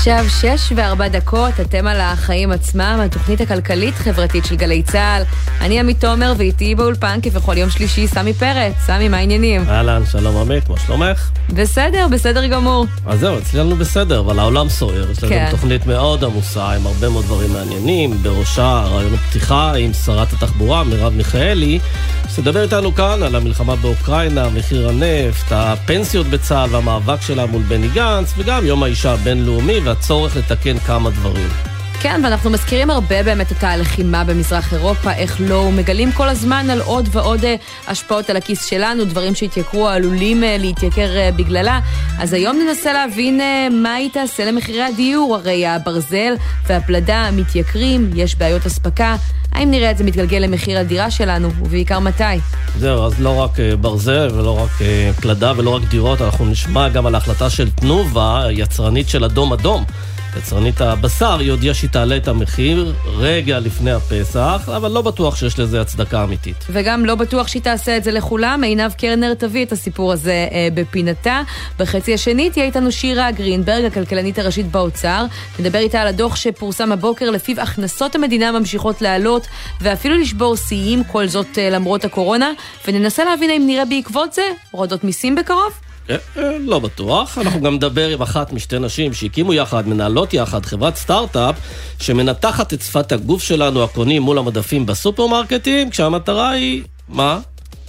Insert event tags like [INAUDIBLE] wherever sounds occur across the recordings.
עכשיו שש וארבע דקות, אתם על החיים עצמם, התוכנית הכלכלית-חברתית של גלי צה"ל. אני עמית תומר ואיתי באולפן כבכל יום שלישי סמי פרץ. סמי, מה העניינים? אהלן, שלום עמית, מה שלומך? בסדר, בסדר גמור. אז זהו, אצלנו בסדר, אבל העולם סוער. יש לנו כן. תוכנית מאוד עמוסה עם הרבה מאוד דברים מעניינים, בראשה רעיון הפתיחה עם שרת התחבורה, מרב מיכאלי, שתדבר איתנו כאן על המלחמה באוקראינה, מחיר הנפט, הפנסיות בצה"ל והמאבק שלה מול בני גנץ, וגם יום האישה הבינלאומי והצורך לתקן כמה דברים. כן, ואנחנו מזכירים הרבה באמת את הלחימה במזרח אירופה, איך לא, מגלים כל הזמן על עוד ועוד אה, השפעות על הכיס שלנו, דברים שהתייקרו, עלולים אה, להתייקר אה, בגללה. אז היום ננסה להבין מה היא תעשה למחירי הדיור, הרי הברזל והפלדה מתייקרים, יש בעיות אספקה. האם נראה את זה מתגלגל למחיר הדירה שלנו, ובעיקר מתי? זהו, אז לא רק ברזל ולא רק פלדה ולא רק דירות, אנחנו נשמע גם על ההחלטה של תנובה, יצרנית של אדום אדום. יצרנית הבשר, היא הודיעה שהיא תעלה את המחיר רגע לפני הפסח, אבל לא בטוח שיש לזה הצדקה אמיתית. וגם לא בטוח שהיא תעשה את זה לכולם. עינב קרנר תביא את הסיפור הזה אה, בפינתה. בחצי השני תהיה איתנו שירה גרינברג, הכלכלנית הראשית באוצר. נדבר איתה על הדוח שפורסם הבוקר, לפיו הכנסות המדינה ממשיכות לעלות, ואפילו לשבור שיאים, כל זאת אה, למרות הקורונה. וננסה להבין האם נראה בעקבות זה הורדות מיסים בקרוב. אה, אה, לא בטוח. אנחנו גם נדבר עם אחת משתי נשים שהקימו יחד, מנהלות יחד, חברת סטארט-אפ, שמנתחת את שפת הגוף שלנו, הקונים מול המדפים בסופרמרקטים, כשהמטרה היא, מה?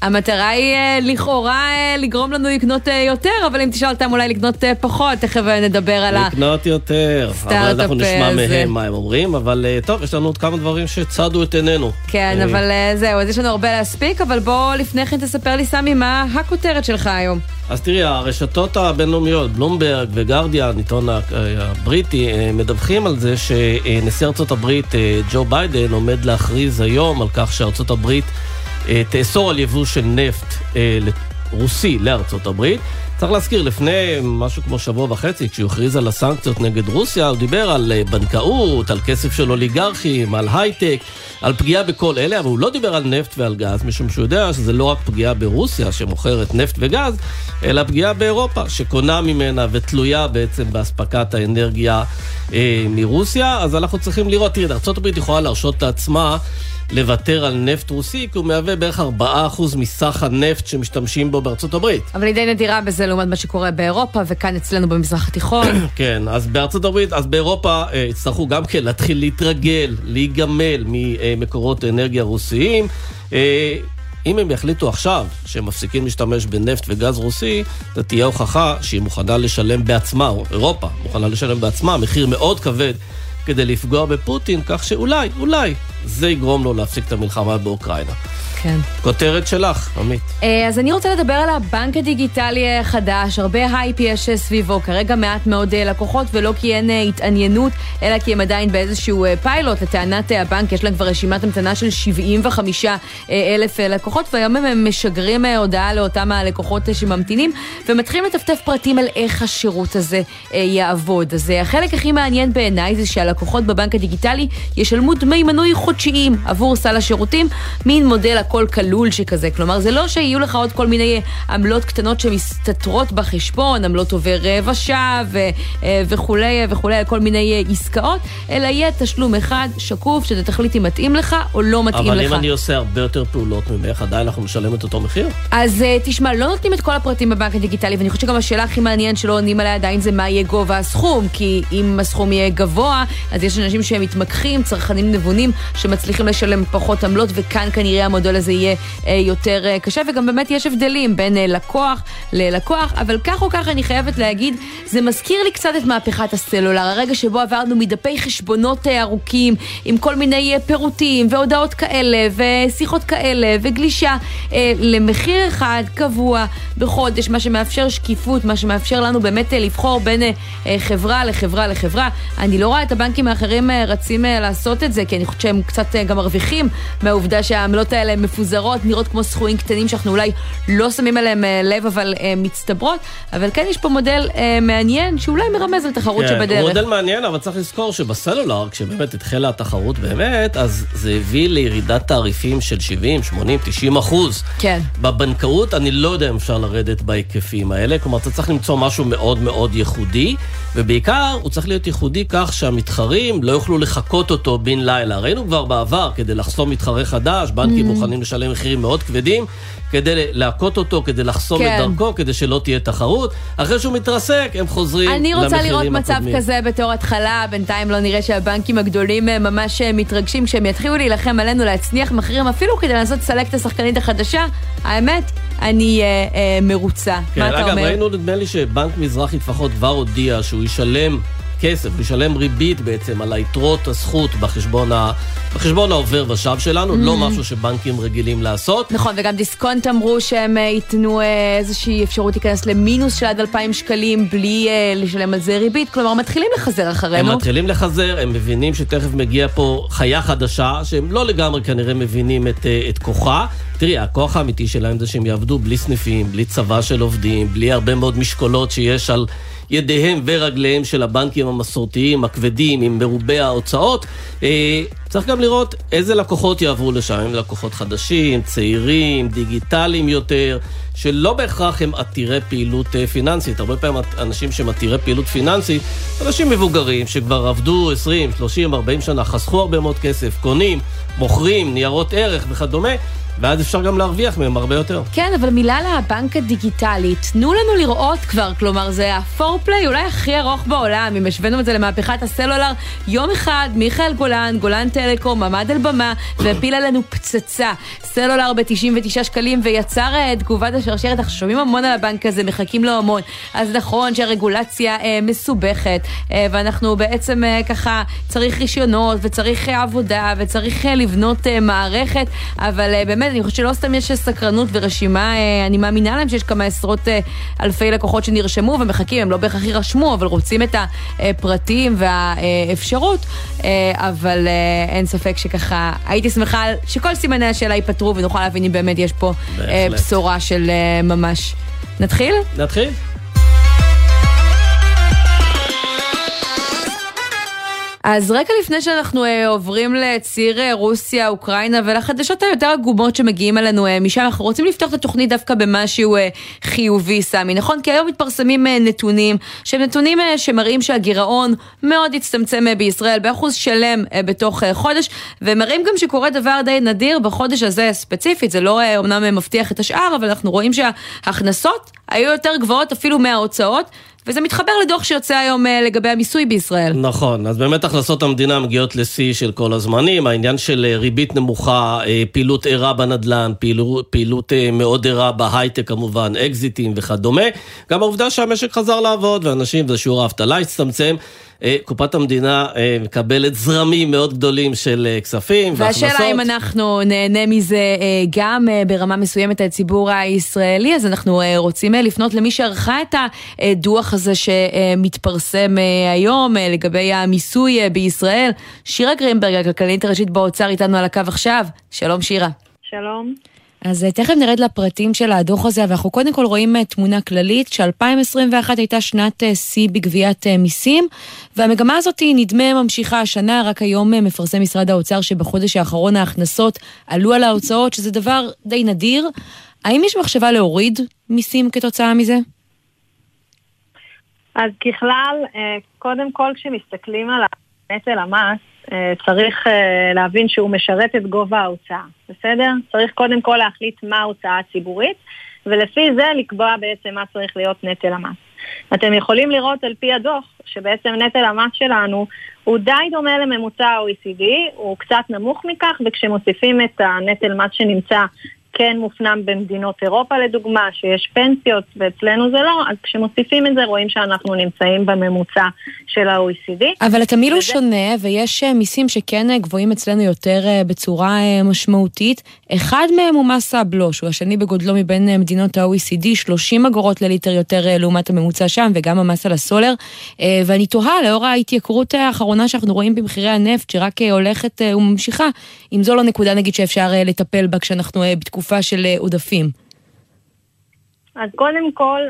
המטרה היא אה, לכאורה אה, לגרום לנו לקנות אה, יותר, אבל אם תשאל אותם אולי לקנות פחות, תכף נדבר על ה... לקנות יותר. אבל אנחנו נשמע מהם מה הם אומרים, אבל טוב, יש לנו עוד כמה דברים שצדו את עינינו. כן, אבל זהו, אז יש לנו הרבה להספיק, אבל בוא לפני כן תספר לי, סמי, מה הכותרת שלך היום. אז תראי, הרשתות הבינלאומיות, בלומברג וגרדיאן, עיתון הבריטי, מדווחים על זה שנשיא ארצות הברית, ג'ו ביידן, עומד להכריז היום על כך שארצות הברית... אה, תאסור על יבוא של נפט אה, רוסי לארצות הברית. צריך להזכיר, לפני משהו כמו שבוע וחצי, כשהוא הכריז על הסנקציות נגד רוסיה, הוא דיבר על אה, בנקאות, על כסף של אוליגרכים, על הייטק, על פגיעה בכל אלה, אבל הוא לא דיבר על נפט ועל גז, משום שהוא יודע שזה לא רק פגיעה ברוסיה, שמוכרת נפט וגז, אלא פגיעה באירופה, שקונה ממנה ותלויה בעצם באספקת האנרגיה אה, מרוסיה. אז אנחנו צריכים לראות, תראי, ארה"ב יכולה להרשות לעצמה לוותר על נפט רוסי, כי הוא מהווה בערך 4% מסך הנפט שמשתמשים בו בארצות הברית. אבל היא די נדירה בזה לעומת מה שקורה באירופה, וכאן אצלנו במזרח התיכון. [COUGHS] כן, אז בארצות הברית, אז באירופה אה, יצטרכו גם כן להתחיל להתרגל, להיגמל ממקורות אנרגיה רוסיים. אה, אם הם יחליטו עכשיו שהם מפסיקים להשתמש בנפט וגז רוסי, זו תהיה הוכחה שהיא מוכנה לשלם בעצמה, או אירופה מוכנה לשלם בעצמה מחיר מאוד כבד כדי לפגוע בפוטין, כך שאולי, אולי, זה יגרום לו להפסיק את המלחמה באוקראינה. כן. כותרת שלך, עמית. אה, אז אני רוצה לדבר על הבנק הדיגיטלי החדש, הרבה הייפ יש סביבו, כרגע מעט מאוד אה, לקוחות, ולא כי אין אה, התעניינות, אלא כי הם עדיין באיזשהו פיילוט. לטענת הבנק יש להם כבר רשימת המתנה של 75 אלף לקוחות, והיום הם משגרים הודעה לאותם הלקוחות שממתינים, ומתחילים לטפטף פרטים על איך השירות הזה יעבוד. אז החלק הכי מעניין בעיניי זה שהלקוחות בבנק הדיגיטלי ישלמו דמי מנוי חודשיים עבור סל השירותים, מין מודל הכל כלול שכזה. כלומר, זה לא שיהיו לך עוד כל מיני עמלות קטנות שמסתתרות בחשבון, עמלות עובר רבע שעה ו, אה, וכולי וכולי, כל מיני עסקאות, אלא יהיה תשלום אחד שקוף, שאתה תחליט אם מתאים לך או לא מתאים אבל לך. אבל אם אני עושה הרבה יותר פעולות ממך, עדיין אנחנו נשלם את אותו מחיר? אז אה, תשמע, לא נותנים את כל הפרטים בבנק הדיגיטלי, ואני חושבת שגם השאלה הכי מעניינת שלא עונים עליה עדיין זה מה יהיה גובה הסכום, כי אם הסכום יהיה גבוה, אז יש אנשים שהם מתמקחים, צרכנים נבונים, שמצליחים לשלם פחות עמלות, וכאן כנראה המודל הזה יהיה אה, יותר אה, קשה, וגם באמת יש הבדלים בין אה, לקוח ללקוח, אבל כך או כך אני חייבת להגיד, זה מזכיר לי קצת את מהפכת הסלולר, הרגע שבו עברנו מדפי חשבונות ארוכים, עם כל מיני פירוטים והודעות כאלה, ושיחות כאלה, וגלישה, למחיר אחד קבוע בחודש, מה שמאפשר שקיפות, מה שמאפשר לנו באמת לבחור בין חברה לחברה לחברה. אני לא רואה את הבנקים האחרים רצים לעשות את זה, כי אני חושבת שהם קצת גם מרוויחים מהעובדה שהעמלות האלה מפוזרות, נראות כמו סכומים קטנים שאנחנו אולי לא שמים עליהם לב, אבל מצטברות. אבל כן יש פה מודל מעניין, שאולי מרמז על תחרות כן, שבדרך. מודל מעניין, אבל צריך לזכור שבסלולר, כשבאמת התחילה התחרות באמת, אז זה הביא לירידת תעריפים של 70, 80, 90 אחוז. כן. בבנקאות, אני לא יודע אם אפשר לרדת בהיקפים האלה, כלומר, אתה צריך למצוא משהו מאוד מאוד ייחודי, ובעיקר, הוא צריך להיות ייחודי כך שהמתחרים לא יוכלו לחקות אותו בן לילה. ראינו כבר בעבר, כדי לחסום מתחרה חדש, בנקים mm-hmm. מוכנים לשלם מחירים מאוד כבדים, כדי להכות אותו, כדי לחסום כן. את דרכו, כדי שלא תהיה תחרות. אחרי שהוא מתרסק, הם חוזרים למחירים הקודמים. אני רוצה לראות מצב כזה בתור התחלה, בינתיים לא נראה שהבנקים הגדולים אה, ממש אה, מתרגשים, כשהם יתחילו להילחם עלינו להצניח מחירים, אפילו כדי לנסות לסלק את השחקנית החדשה. האמת, אני אה, אה, מרוצה. כן, מה אתה אגב, אומר? אגב, ראינו, נדמה לי שבנק מזרחי לפחות כבר הודיע שהוא ישלם כסף, ישלם ריבית בעצם על היתרות הזכות בחשבון, ה... בחשבון העובר ושב שלנו, לא mm-hmm. לא משהו שבנקים רגילים לעשות. נכון, וגם דיסקונט אמרו שהם אה, ייתנו אה, איזושהי אפשרות להיכנס למינוס של עד 2,000 שקלים בלי אה, לשלם על זה ריבית, כלומר מתחילים לחזר אחרינו. הם מתחילים לחזר, הם מבינים שתכף מגיע פה חיה חדשה, שהם לא לגמרי כנראה מבינים את, את כוחה. תראי, הכוח האמיתי שלהם זה שהם יעבדו בלי סניפים, בלי צבא של עובדים, בלי הרבה מאוד משקולות שיש על ידיהם ורגליהם של הבנקים המסורתיים, הכבדים, עם מרובי ההוצאות. אה, צריך גם לראות איזה לקוחות יעברו לשם, אם לקוחות חדשים, צעירים, דיגיטליים יותר, שלא בהכרח הם עתירי פעילות אה, פיננסית. הרבה פעמים אנשים שהם עתירי פעילות פיננסית, אנשים מבוגרים שכבר עבדו 20, 30, 40 שנה, חסכו הרבה מאוד כסף, קונים, מוכרים, ניירות ערך וכדומה. ואז אפשר גם להרוויח מהם הרבה יותר. כן, אבל מילה לבנק הדיגיטלי, תנו לנו לראות כבר, כלומר זה הפורפליי אולי הכי ארוך בעולם, אם השווינו את זה למהפכת הסלולר, יום אחד מיכאל גולן, גולן טלקום, עמד על במה [COUGHS] והפיל עלינו פצצה. סלולר ב-99 שקלים ויצר אה, תגובת השרשרת, אנחנו שומעים המון על הבנק הזה, מחכים לו המון. אז נכון שהרגולציה אה, מסובכת, אה, ואנחנו בעצם אה, ככה, צריך רישיונות וצריך אה, עבודה וצריך אה, לבנות אה, מערכת, אבל אה, באמת, אני חושבת שלא סתם יש סקרנות ורשימה, אה, אני מאמינה להם שיש כמה עשרות אה, אלפי לקוחות שנרשמו ומחכים, הם לא בהכרח יירשמו, אבל רוצים את הפרטים והאפשרות, אה, אבל אין ספק שככה, הייתי שמחה שכל סימני השאלה ייפתרו ונוכל להבין אם באמת יש פה בהחלט. בשורה של ממש. נתחיל? נתחיל. אז רגע לפני שאנחנו אה, עוברים לציר אה, רוסיה, אוקראינה ולחדשות היותר עגומות שמגיעים אלינו אה, משם, אנחנו רוצים לפתוח את התוכנית דווקא במשהו חיובי, סמי, נכון? כי היום מתפרסמים נתונים שהם נתונים שמראים שהגירעון מאוד הצטמצם בישראל באחוז שלם בתוך חודש, ומראים גם שקורה דבר די נדיר בחודש הזה ספציפית, זה לא אמנם מבטיח את השאר, אבל אנחנו רואים שההכנסות היו יותר גבוהות אפילו מההוצאות. וזה מתחבר לדוח שיוצא היום אה, לגבי המיסוי בישראל. נכון, אז באמת הכנסות המדינה מגיעות לשיא של כל הזמנים, העניין של אה, ריבית נמוכה, אה, פעילות ערה בנדל"ן, פעילות, פעילות מאוד ערה בהייטק כמובן, אקזיטים וכדומה, גם העובדה שהמשק חזר לעבוד ואנשים, ושיעור האבטלה הצטמצם. אה, קופת המדינה אה, מקבלת זרמים מאוד גדולים של אה, כספים והכנסות. והשאלה אם אנחנו נהנה מזה גם ברמה מסוימת הציבור הישראלי, אז אנחנו רוצים לפנות למי שערכה את הדוח הזה שמתפרסם היום לגבי המיסוי בישראל. שירה גרינברג, הכלכלנית הראשית באוצר, איתנו על הקו עכשיו. שלום שירה. שלום. אז אה, תכף נרד לפרטים של הדוח הזה, ואנחנו קודם כל רואים אה, תמונה כללית ש-2021 הייתה שנת אה, שיא בגביית מיסים, והמגמה הזאת נדמה ממשיכה השנה, רק היום מפרסם משרד האוצר שבחודש האחרון ההכנסות עלו על ההוצאות, שזה דבר די נדיר. האם יש מחשבה להוריד מיסים כתוצאה מזה? אז ככלל, קודם כל כשמסתכלים על נטל המס, צריך אה, להבין שהוא משרת את גובה ההוצאה, בסדר? צריך קודם כל להחליט מה ההוצאה הציבורית, ולפי זה לקבוע בעצם מה צריך להיות נטל המס. אתם יכולים לראות על פי הדוח שבעצם נטל המס שלנו הוא די דומה לממוצע ה-OECD, הוא קצת נמוך מכך, וכשמוסיפים את הנטל מס שנמצא כן מופנם במדינות אירופה לדוגמה, שיש פנסיות ואצלנו זה לא, אז כשמוסיפים את זה רואים שאנחנו נמצאים בממוצע של ה-OECD. אבל התמהיל וזה... הוא שונה ויש אה, מיסים שכן אה, גבוהים אצלנו יותר אה, בצורה משמעותית. אחד מהם הוא מס הבלו, שהוא השני בגודלו מבין אה, מדינות ה-OECD, 30 אגורות לליטר יותר אה, לעומת הממוצע שם, וגם המס על הסולר. ואני תוהה, לאור ההתייקרות האחרונה שאנחנו רואים במחירי הנפט, שרק הולכת וממשיכה, אם זו לא נקודה נגיד שאפשר לטפל בה כשאנחנו בתקופה של עודפים. אז קודם כל,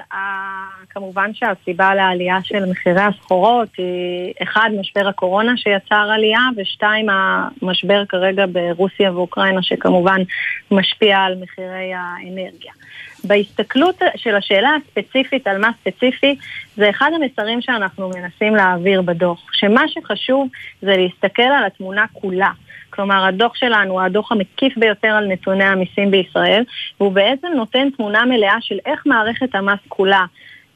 כמובן שהסיבה לעלייה של מחירי הסחורות היא אחד, משבר הקורונה שיצר עלייה, ושתיים, המשבר כרגע ברוסיה ואוקראינה שכמובן משפיע על מחירי האנרגיה. בהסתכלות של השאלה הספציפית על מה ספציפי, זה אחד המסרים שאנחנו מנסים להעביר בדוח, שמה שחשוב זה להסתכל על התמונה כולה. כלומר, הדוח שלנו הוא הדוח המקיף ביותר על נתוני המיסים בישראל, והוא בעצם נותן תמונה מלאה של איך מערכת המס כולה,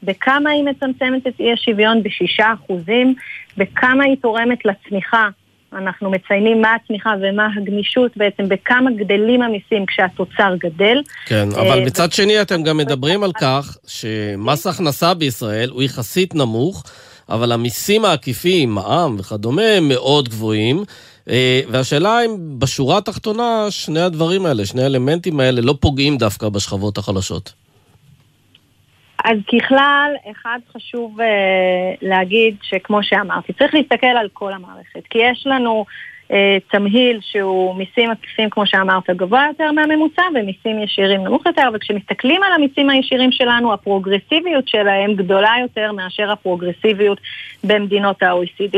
בכמה היא מצמצמת את אי השוויון בשישה אחוזים, בכמה היא תורמת לצמיחה. אנחנו מציינים מה הצמיחה ומה הגמישות בעצם, בכמה גדלים המיסים כשהתוצר גדל. כן, אבל אה, מצד שני אתם גם מדברים על כך שמס הכנסה בישראל הוא יחסית נמוך, אבל המיסים העקיפים, מע"מ וכדומה, מאוד גבוהים. אה, והשאלה אם בשורה התחתונה שני הדברים האלה, שני האלמנטים האלה לא פוגעים דווקא בשכבות החלשות. אז ככלל, אחד חשוב uh, להגיד שכמו שאמרתי, צריך להסתכל על כל המערכת, כי יש לנו uh, תמהיל שהוא מיסים עקיפים, כמו שאמרת, גבוה יותר מהממוצע, ומיסים ישירים נמוך יותר, וכשמסתכלים על המיסים הישירים שלנו, הפרוגרסיביות שלהם גדולה יותר מאשר הפרוגרסיביות במדינות ה-OECD.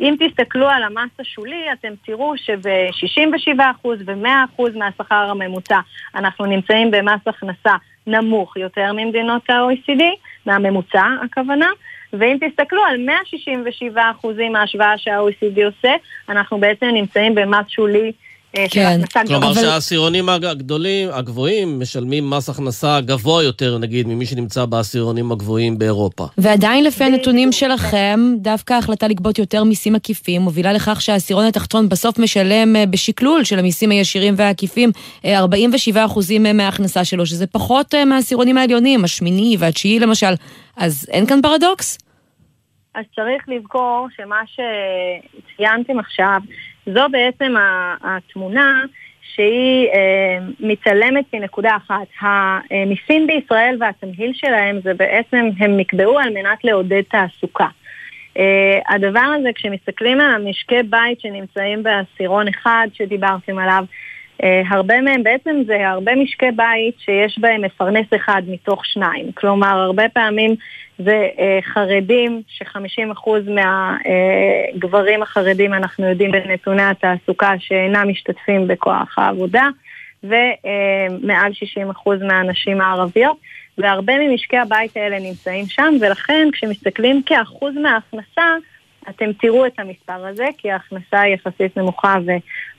אם תסתכלו על המס השולי, אתם תראו שב-67% ו-100% מהשכר הממוצע אנחנו נמצאים במס הכנסה נמוך יותר ממדינות ה-OECD, מהממוצע הכוונה, ואם תסתכלו על 167% מההשוואה שה-OECD עושה, אנחנו בעצם נמצאים במס שולי כן. כלומר אבל... שהעשירונים הגדולים, הגבוהים, משלמים מס הכנסה גבוה יותר, נגיד, ממי שנמצא בעשירונים הגבוהים באירופה. ועדיין לפי הנתונים שלכם, דווקא ההחלטה לגבות יותר מיסים עקיפים מובילה לכך שהעשירון התחתון בסוף משלם אה, בשקלול של המיסים הישירים והעקיפים 47 אה, מההכנסה שלו, שזה פחות מהעשירונים העליונים, השמיני והתשיעי למשל. אז אין כאן פרדוקס? אז צריך לזכור שמה שציינתם עכשיו, זו בעצם התמונה שהיא אה, מתעלמת מנקודה אחת. המיסים בישראל והתמהיל שלהם זה בעצם, הם נקבעו על מנת לעודד תעסוקה. Uh, הדבר הזה, כשמסתכלים על המשקי בית שנמצאים בעשירון אחד שדיברתם עליו, הרבה מהם בעצם זה הרבה משקי בית שיש בהם מפרנס אחד מתוך שניים. כלומר, הרבה פעמים זה אה, חרדים, ש-50% מהגברים החרדים אנחנו יודעים בנתוני התעסוקה שאינם משתתפים בכוח העבודה, ומעל 60% מהנשים הערביות, והרבה ממשקי הבית האלה נמצאים שם, ולכן כשמסתכלים כאחוז מההכנסה, אתם תראו את המספר הזה, כי ההכנסה היא יחסית נמוכה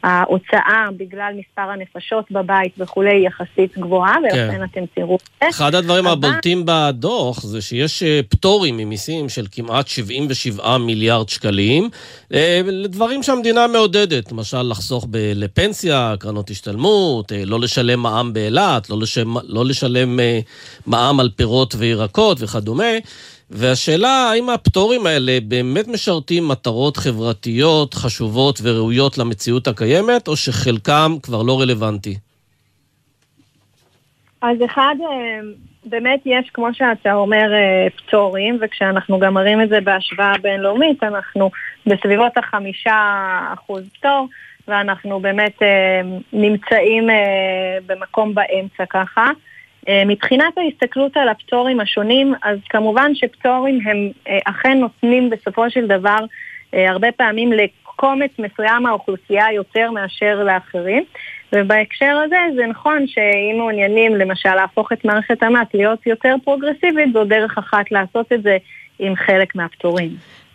וההוצאה בגלל מספר הנפשות בבית וכולי היא יחסית גבוהה, ולכן כן. אתם תראו את זה. אחד הדברים אבל... הבולטים בדוח זה שיש אה, פטורים ממיסים של כמעט 77 מיליארד שקלים אה, לדברים שהמדינה מעודדת, למשל לחסוך ב- לפנסיה, קרנות השתלמות, אה, לא לשלם מע"מ באילת, לא, לשם, לא לשלם מע"מ על פירות וירקות וכדומה. והשאלה, האם הפטורים האלה באמת משרתים מטרות חברתיות חשובות וראויות למציאות הקיימת, או שחלקם כבר לא רלוונטי? אז אחד, אה, באמת יש, כמו שאתה אומר, אה, פטורים, וכשאנחנו גם מראים את זה בהשוואה בינלאומית, אנחנו בסביבות החמישה אחוז פטור, ואנחנו באמת אה, נמצאים במקום באמצע ככה. אה, מבחינת ההסתכלות על הפטורים השונים, אז כמובן שפטורים הם אה, אכן נותנים בסופו של דבר אה, הרבה פעמים לקומץ מסוים מהאוכלוסייה יותר מאשר לאחרים. ובהקשר הזה זה נכון שאם מעוניינים למשל להפוך את מערכת המס להיות יותר פרוגרסיבית, זו דרך אחת לעשות את זה עם חלק מהפטורים.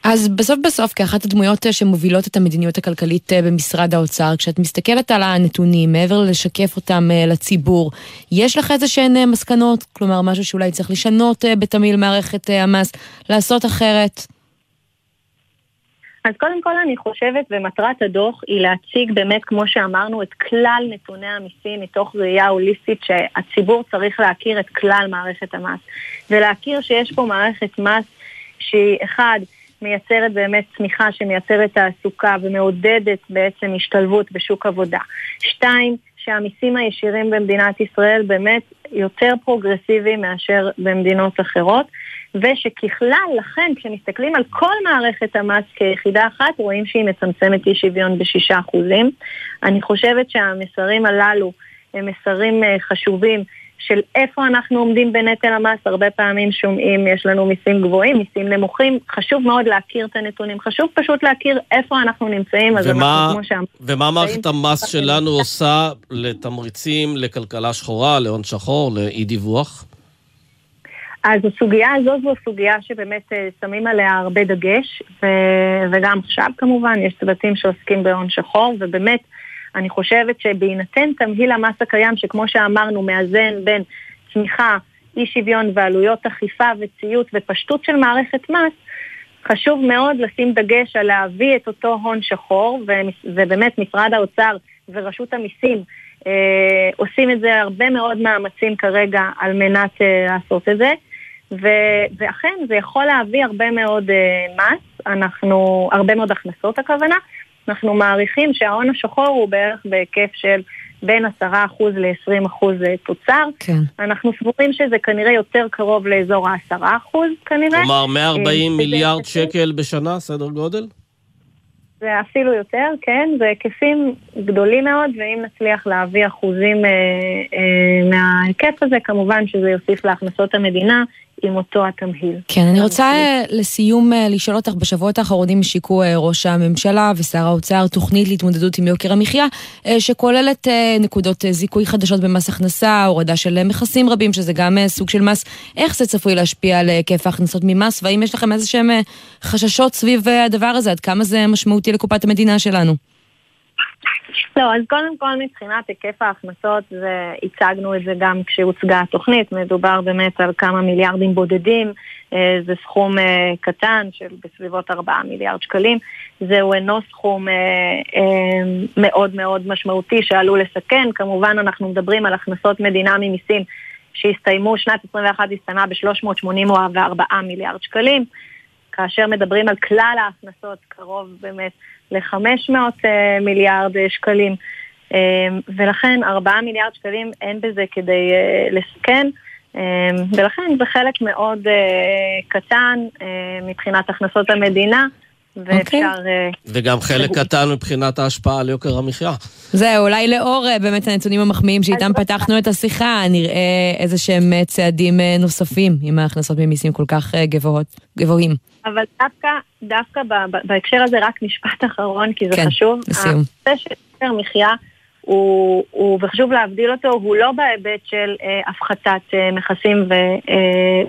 אז בסוף בסוף, כאחת הדמויות אה, שמובילות את המדיניות הכלכלית אה, במשרד האוצר, כשאת מסתכלת על הנתונים, מעבר לשקף אותם אה, לציבור, יש לך איזה שהן מסקנות? כלומר, משהו שאולי צריך לשנות בתמהיל מערכת המס, לעשות אחרת? אז קודם כל אני חושבת, ומטרת הדוח היא להציג באמת, כמו שאמרנו, את כלל נתוני המיסים מתוך ראייה הוליסטית שהציבור צריך להכיר את כלל מערכת המס. ולהכיר שיש פה מערכת מס שהיא, אחד, מייצרת באמת צמיחה שמייצרת תעסוקה ומעודדת בעצם השתלבות בשוק עבודה. שתיים, שהמיסים הישירים במדינת ישראל באמת יותר פרוגרסיביים מאשר במדינות אחרות, ושככלל, לכן, כשמסתכלים על כל מערכת המס כיחידה אחת, רואים שהיא מצמצמת אי שוויון בשישה אחוזים. אני חושבת שהמסרים הללו הם מסרים אה, חשובים. של איפה אנחנו עומדים בנטל המס, הרבה פעמים שומעים, יש לנו מיסים גבוהים, מיסים נמוכים, חשוב מאוד להכיר את הנתונים, חשוב פשוט להכיר איפה אנחנו נמצאים, אז ומה, אנחנו כמו שאמרנו. ומה מערכת המס שלנו עושה לתמריצים, לכלכלה שחורה, להון שחור, לאי דיווח? אז הסוגיה הזאת זו סוגיה שבאמת אה, שמים עליה הרבה דגש, ו- וגם עכשיו כמובן יש צוותים שעוסקים בהון שחור, ובאמת אני חושבת שבהינתן תמהיל המס הקיים, שכמו שאמרנו, מאזן בין צמיחה, אי שוויון ועלויות אכיפה וציות ופשטות של מערכת מס, חשוב מאוד לשים דגש על להביא את אותו הון שחור, ובאמת משרד האוצר ורשות המיסים אה, עושים את זה הרבה מאוד מאמצים כרגע על מנת אה, לעשות את זה. ו- ואכן זה יכול להביא הרבה מאוד אה, מס, אנחנו, הרבה מאוד הכנסות הכוונה, אנחנו מעריכים שההון השחור הוא בערך בהיקף של בין 10% ל-20% תוצר. כן. אנחנו סבורים שזה כנראה יותר קרוב לאזור ה-10% כנראה. כלומר, 140 אה, מיליארד שקל בשנה, סדר גודל? זה אפילו יותר, כן, זה היקפים גדולים מאוד, ואם נצליח להביא אחוזים אה, אה, מההיקף הזה, כמובן שזה יוסיף להכנסות המדינה עם אותו התמהיל. כן, אני רוצה אה, לסיום אה, לשאול אותך, בשבועות האחרונים השיקו אה, ראש הממשלה ושר האוצר תוכנית להתמודדות עם יוקר המחיה, שכוללת נקודות זיכוי חדשות במס הכנסה, הורדה של מכסים רבים, שזה גם סוג של מס. איך זה צפוי להשפיע על היקף ההכנסות ממס, והאם יש לכם איזה שהם חששות סביב הדבר הזה, עד כמה זה משמעותי לקופת המדינה שלנו? לא, אז קודם כל מבחינת היקף ההכנסות, הצגנו את זה גם כשהוצגה התוכנית, מדובר באמת על כמה מיליארדים בודדים, אה, זה סכום אה, קטן של בסביבות 4 מיליארד שקלים, זהו אינו סכום אה, מאוד מאוד משמעותי שעלול לסכן, כמובן אנחנו מדברים על הכנסות מדינה ממיסים שהסתיימו, שנת 21 הסתיימה ב-384 מיליארד שקלים, כאשר מדברים על כלל ההכנסות קרוב באמת ל-500 אה, מיליארד אה, שקלים, אה, ולכן 4 מיליארד שקלים אין בזה כדי לסכן, ולכן זה חלק מאוד קטן מבחינת הכנסות המדינה, ואפשר... אה, וגם חלק קטן מבחינת ההשפעה על יוקר המחיה. זהו, אולי לאור אה, באמת הנתונים המחמיאים שאיתם פתחנו את השיחה, נראה איזה שהם אה, צעדים נוספים עם ההכנסות ממיסים כל כך גבוהות, גבוהים. אבל דווקא, דווקא בהקשר הזה רק משפט אחרון, כי זה כן, חשוב. לסיום. הנושא של יוקר מחיה הוא, הוא, וחשוב להבדיל אותו, הוא לא בהיבט של אה, הפחתת אה, מכסים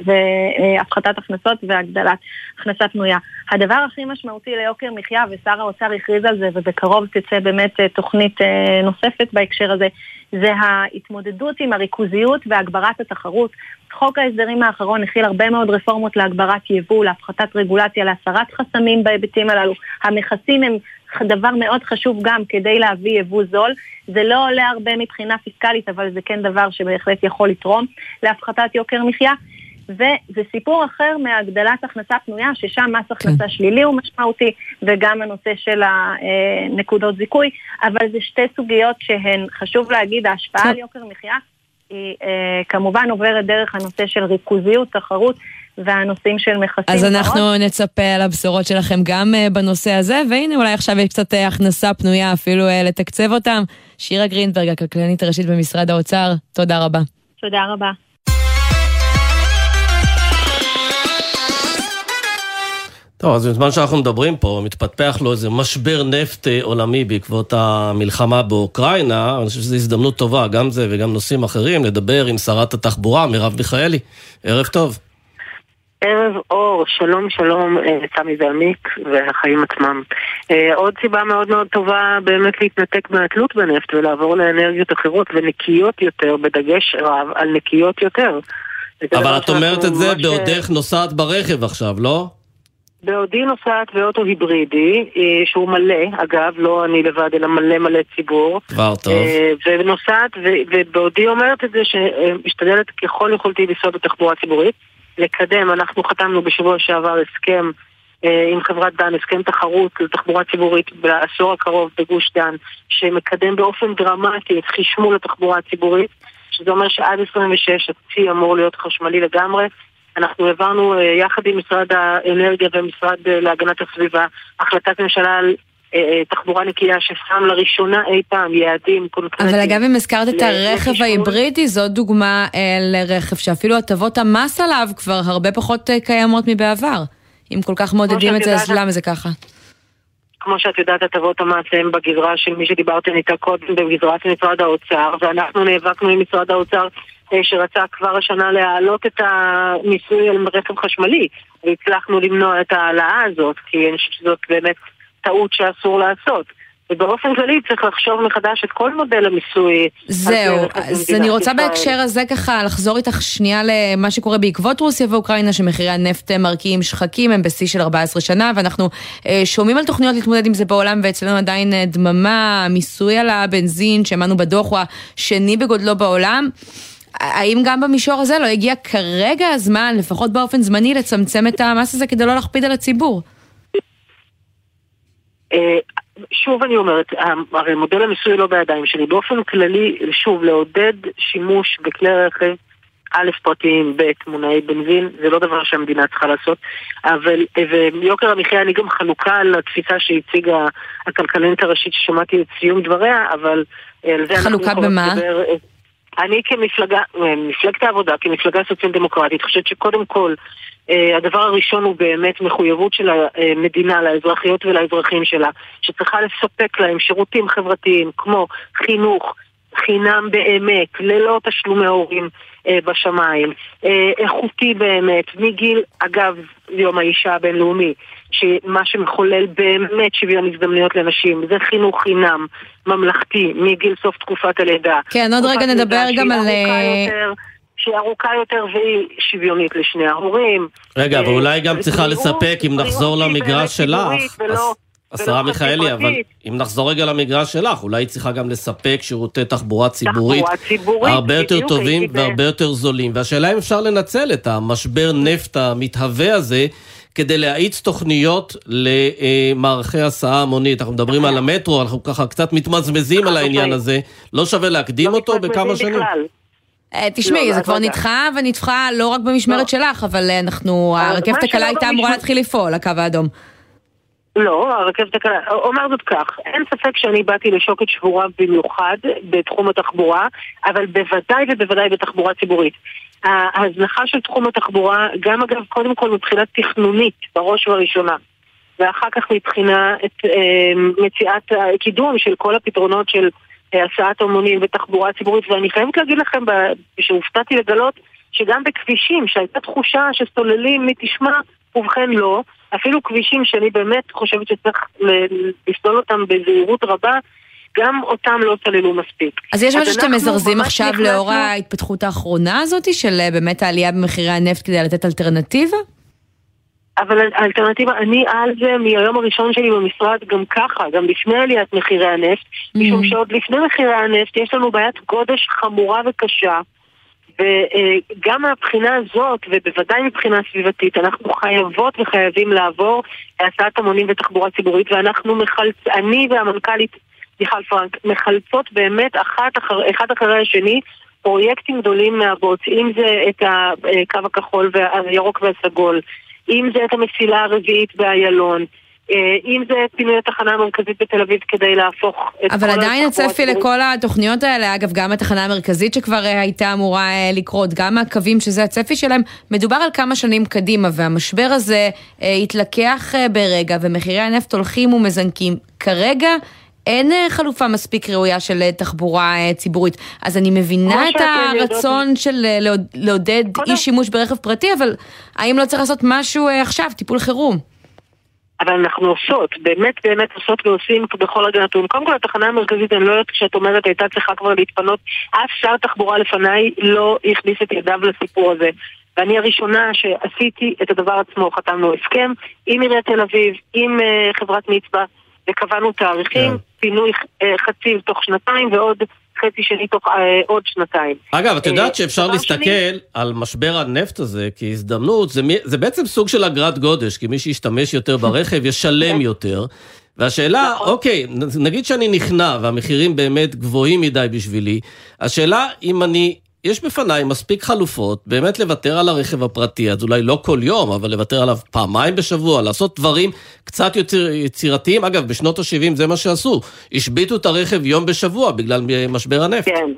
והפחתת הכנסות והגדלת הכנסה פנויה. הדבר הכי משמעותי ליוקר מחיה, ושר האוצר הכריז על זה, ובקרוב תצא באמת אה, תוכנית אה, נוספת בהקשר הזה, זה ההתמודדות עם הריכוזיות והגברת התחרות. חוק ההסדרים האחרון הכיל הרבה מאוד רפורמות להגברת יבוא, להפחתת רגולציה, להסרת חסמים בהיבטים הללו. המכסים הם דבר מאוד חשוב גם כדי להביא יבוא זול. זה לא עולה הרבה מבחינה פיסקלית, אבל זה כן דבר שבהחלט יכול לתרום להפחתת יוקר מחיה. וזה סיפור אחר מהגדלת הכנסה פנויה, ששם מס הכנסה שלילי הוא משמעותי, וגם הנושא של הנקודות זיכוי, אבל זה שתי סוגיות שהן, חשוב להגיד, ההשפעה על יוקר מחיה היא אה, כמובן עוברת דרך הנושא של ריכוזיות, תחרות והנושאים של מכסים. אז. אנחנו נצפה לבשורות שלכם גם אה, בנושא הזה, והנה אולי עכשיו יש קצת אה, הכנסה פנויה אפילו אה, לתקצב אותם. שירה גרינברג, הכלכלנית הראשית במשרד האוצר, תודה רבה. תודה רבה. טוב, אז בזמן שאנחנו מדברים פה, מתפתח לו איזה משבר נפט עולמי בעקבות המלחמה באוקראינה. אני חושב שזו הזדמנות טובה, גם זה וגם נושאים אחרים, לדבר עם שרת התחבורה, מרב מיכאלי. ערב טוב. ערב אור, שלום שלום, אה, תמי ועמיק והחיים עצמם. אה, עוד סיבה מאוד מאוד טובה באמת להתנתק מהתלות בנפט ולעבור לאנרגיות אחרות ונקיות יותר, בדגש רב על נקיות יותר. אבל את אומרת את זה ממש- אה, בעודך נוסעת ברכב עכשיו, לא? בעודי נוסעת באוטו היברידי, אה, שהוא מלא, אגב, לא אני לבד, אלא מלא מלא ציבור. כבר טוב. אה, ונוסעת, ובעודי אומרת את זה שמשתדלת ככל יכולתי לנסוע בתחבורה ציבורית, לקדם, אנחנו חתמנו בשבוע שעבר הסכם עם חברת דן, הסכם תחרות לתחבורה ציבורית בעשור הקרוב בגוש דן, שמקדם באופן דרמטי את חשמול התחבורה הציבורית, שזה אומר שעד 26 הצי אמור להיות חשמלי לגמרי. אנחנו העברנו יחד עם משרד האנרגיה ומשרד להגנת הסביבה החלטת ממשלה על אה, אה, תחבורה נקייה ששם לראשונה אי פעם יעדים קונקרטיים. אבל אגב, אם הזכרת את הרכב ההיברידי, זאת דוגמה אה, לרכב שאפילו הטבות המס עליו כבר הרבה פחות קיימות מבעבר. אם כל כך מעודדים את זה, אז למה זה ככה? כמו שאת יודעת, הטבות המס הן בגזרה של מי שדיברתם איתה קודם, בגזרת משרד האוצר, ואנחנו נאבקנו עם משרד האוצר שרצה כבר השנה להעלות את המיסוי על רכב חשמלי, והצלחנו למנוע את ההעלאה הזאת, כי אני חושבת שזאת באמת טעות שאסור לעשות. ובאופן כללי צריך לחשוב מחדש את כל מודל המיסוי. זהו, אז אני רוצה ישראל. בהקשר הזה ככה לחזור איתך שנייה למה שקורה בעקבות רוסיה ואוקראינה, שמחירי הנפט מרקיעים שחקים, הם בשיא של 14 שנה, ואנחנו אה, שומעים על תוכניות להתמודד עם זה בעולם, ואצלנו עדיין אה, דממה, מיסוי על הבנזין, שהאמנו בדוח הוא השני בגודלו בעולם. האם גם במישור הזה לא הגיע כרגע הזמן, לפחות באופן זמני, לצמצם את המס הזה כדי לא להכביד על הציבור? אה, שוב אני אומרת, הרי מודל המיסוי לא בידיים שלי. באופן כללי, שוב, לעודד שימוש בכלי רכב, א', פרטיים, ב', מונעי בנזין, זה לא דבר שהמדינה צריכה לעשות. אבל, ויוקר המחיה, אני גם חלוקה על התפיסה שהציגה הכלכלנית הראשית ששמעתי את סיום דבריה, אבל אה, על זה לדבר... חלוקה במה? אני כמפלגה, מפלגת העבודה, כמפלגה סוציאל דמוקרטית, חושבת שקודם כל אה, הדבר הראשון הוא באמת מחויבות של המדינה לאזרחיות ולאזרחים שלה, שצריכה לספק להם שירותים חברתיים כמו חינוך, חינם באמת, ללא תשלומי הורים אה, בשמיים, אה, איכותי באמת, מגיל, אגב, יום האישה הבינלאומי, שמה שמחולל באמת שוויון הזדמנויות לנשים, זה חינוך חינם, ממלכתי, מגיל סוף תקופת הלידה. כן, עוד רגע נדבר גם על... יותר, שהיא ארוכה יותר והיא שוויונית לשני ההורים. רגע, אבל אולי גם צריכה לספק, אם נחזור למגרש שלך, השרה מיכאלי, אבל אם נחזור רגע למגרש שלך, אולי היא צריכה גם לספק שירותי תחבורה ציבורית הרבה יותר טובים והרבה יותר זולים. והשאלה אם אפשר לנצל את המשבר נפט המתהווה הזה כדי להאיץ תוכניות למערכי הסעה המונית. אנחנו מדברים על המטרו, אנחנו ככה קצת מתמזמזים על העניין הזה. לא שווה להקדים לא אותו בכמה שנים? אה, תשמעי, לא, זה לא, כבר לא נדחה ונדחה לא רק במשמרת שלך, אבל אה, אנחנו, הרכבת הקלה הייתה אמורה להתחיל לפעול, הקו האדום. לא, הרכבת הקלה, אומר זאת כך, אין ספק שאני באתי לשוקת שבורה במיוחד בתחום התחבורה, אבל בוודאי ובוודאי בתחבורה ציבורית. ההזנחה של תחום התחבורה, גם אגב, קודם כל מבחינה תכנונית, בראש ובראשונה, ואחר כך מבחינה את אה, מציאת הקידום של כל הפתרונות של הסעת המונים ותחבורה ציבורית, ואני חייבת להגיד לכם שהופתעתי לגלות שגם בכבישים, שהייתה תחושה שסוללים מי תשמע, ובכן לא, אפילו כבישים שאני באמת חושבת שצריך לסלול אותם בזהירות רבה, גם אותם לא סללו מספיק. אז יש משהו שאתם מזרזים עכשיו נכנסנו... לאור ההתפתחות האחרונה הזאת, של אה, באמת העלייה במחירי הנפט כדי לתת אלטרנטיבה? אבל האלטרנטיבה, אני על זה מהיום הראשון שלי במשרד גם ככה, גם לפני עליית מחירי הנפט, mm-hmm. משום שעוד לפני מחירי הנפט יש לנו בעיית גודש חמורה וקשה, וגם מהבחינה הזאת, ובוודאי מבחינה סביבתית, אנחנו חייבות וחייבים לעבור להסעת המונים ותחבורה ציבורית, ואנחנו מחלצ... אני והמנכ"לית מיכל פרנק מחלצות באמת אחת אחר, אחד אחרי השני פרויקטים גדולים מהבוץ, אם זה את הקו הכחול והירוק והסגול, אם זה את המסילה הרביעית באיילון, אה, אם זה פינוי התחנה המרכזית בתל אביב כדי להפוך את אבל עדיין הצפי לכל התוכניות האלה, אגב, גם התחנה המרכזית שכבר אה, הייתה אמורה אה, לקרות, גם הקווים שזה הצפי שלהם, מדובר על כמה שנים קדימה, והמשבר הזה התלקח ברגע, ומחירי הנפט הולכים ומזנקים. כרגע אין חלופה מספיק ראויה של תחבורה ציבורית. אז אני מבינה את הרצון יודעות... של לעודד אי שימוש ברכב פרטי, אבל האם לא צריך לעשות משהו עכשיו, טיפול חירום? אבל אנחנו עושות, באמת באמת עושות ועושים בכל רגע נתון. קודם כל התחנה המרכזית, אני לא יודעת כשאת אומרת הייתה צריכה כבר להתפנות, אף שר תחבורה לפניי לא הכניס את ידיו לסיפור הזה. ואני הראשונה שעשיתי את הדבר עצמו, חתמנו הסכם עם עיריית תל אביב, עם uh, חברת מצווה, וקבענו תאריכים, yeah. כן. פינוי uh, חציב תוך שנתיים ועוד חצי שני תוך אה, עוד שנתיים. אגב, את יודעת שאפשר להסתכל שני... על משבר הנפט הזה כהזדמנות, זה, זה בעצם סוג של אגרת גודש, כי מי שישתמש יותר ברכב [LAUGHS] ישלם יותר. והשאלה, נכון. אוקיי, נגיד שאני נכנע והמחירים באמת גבוהים מדי בשבילי, השאלה אם אני יש בפניי מספיק חלופות באמת לוותר על הרכב הפרטי, אז אולי לא כל יום, אבל לוותר עליו פעמיים בשבוע, לעשות דברים קצת יותר יצירתיים. אגב, בשנות ה-70 זה מה שעשו, השביתו את הרכב יום בשבוע בגלל משבר הנפט. כן.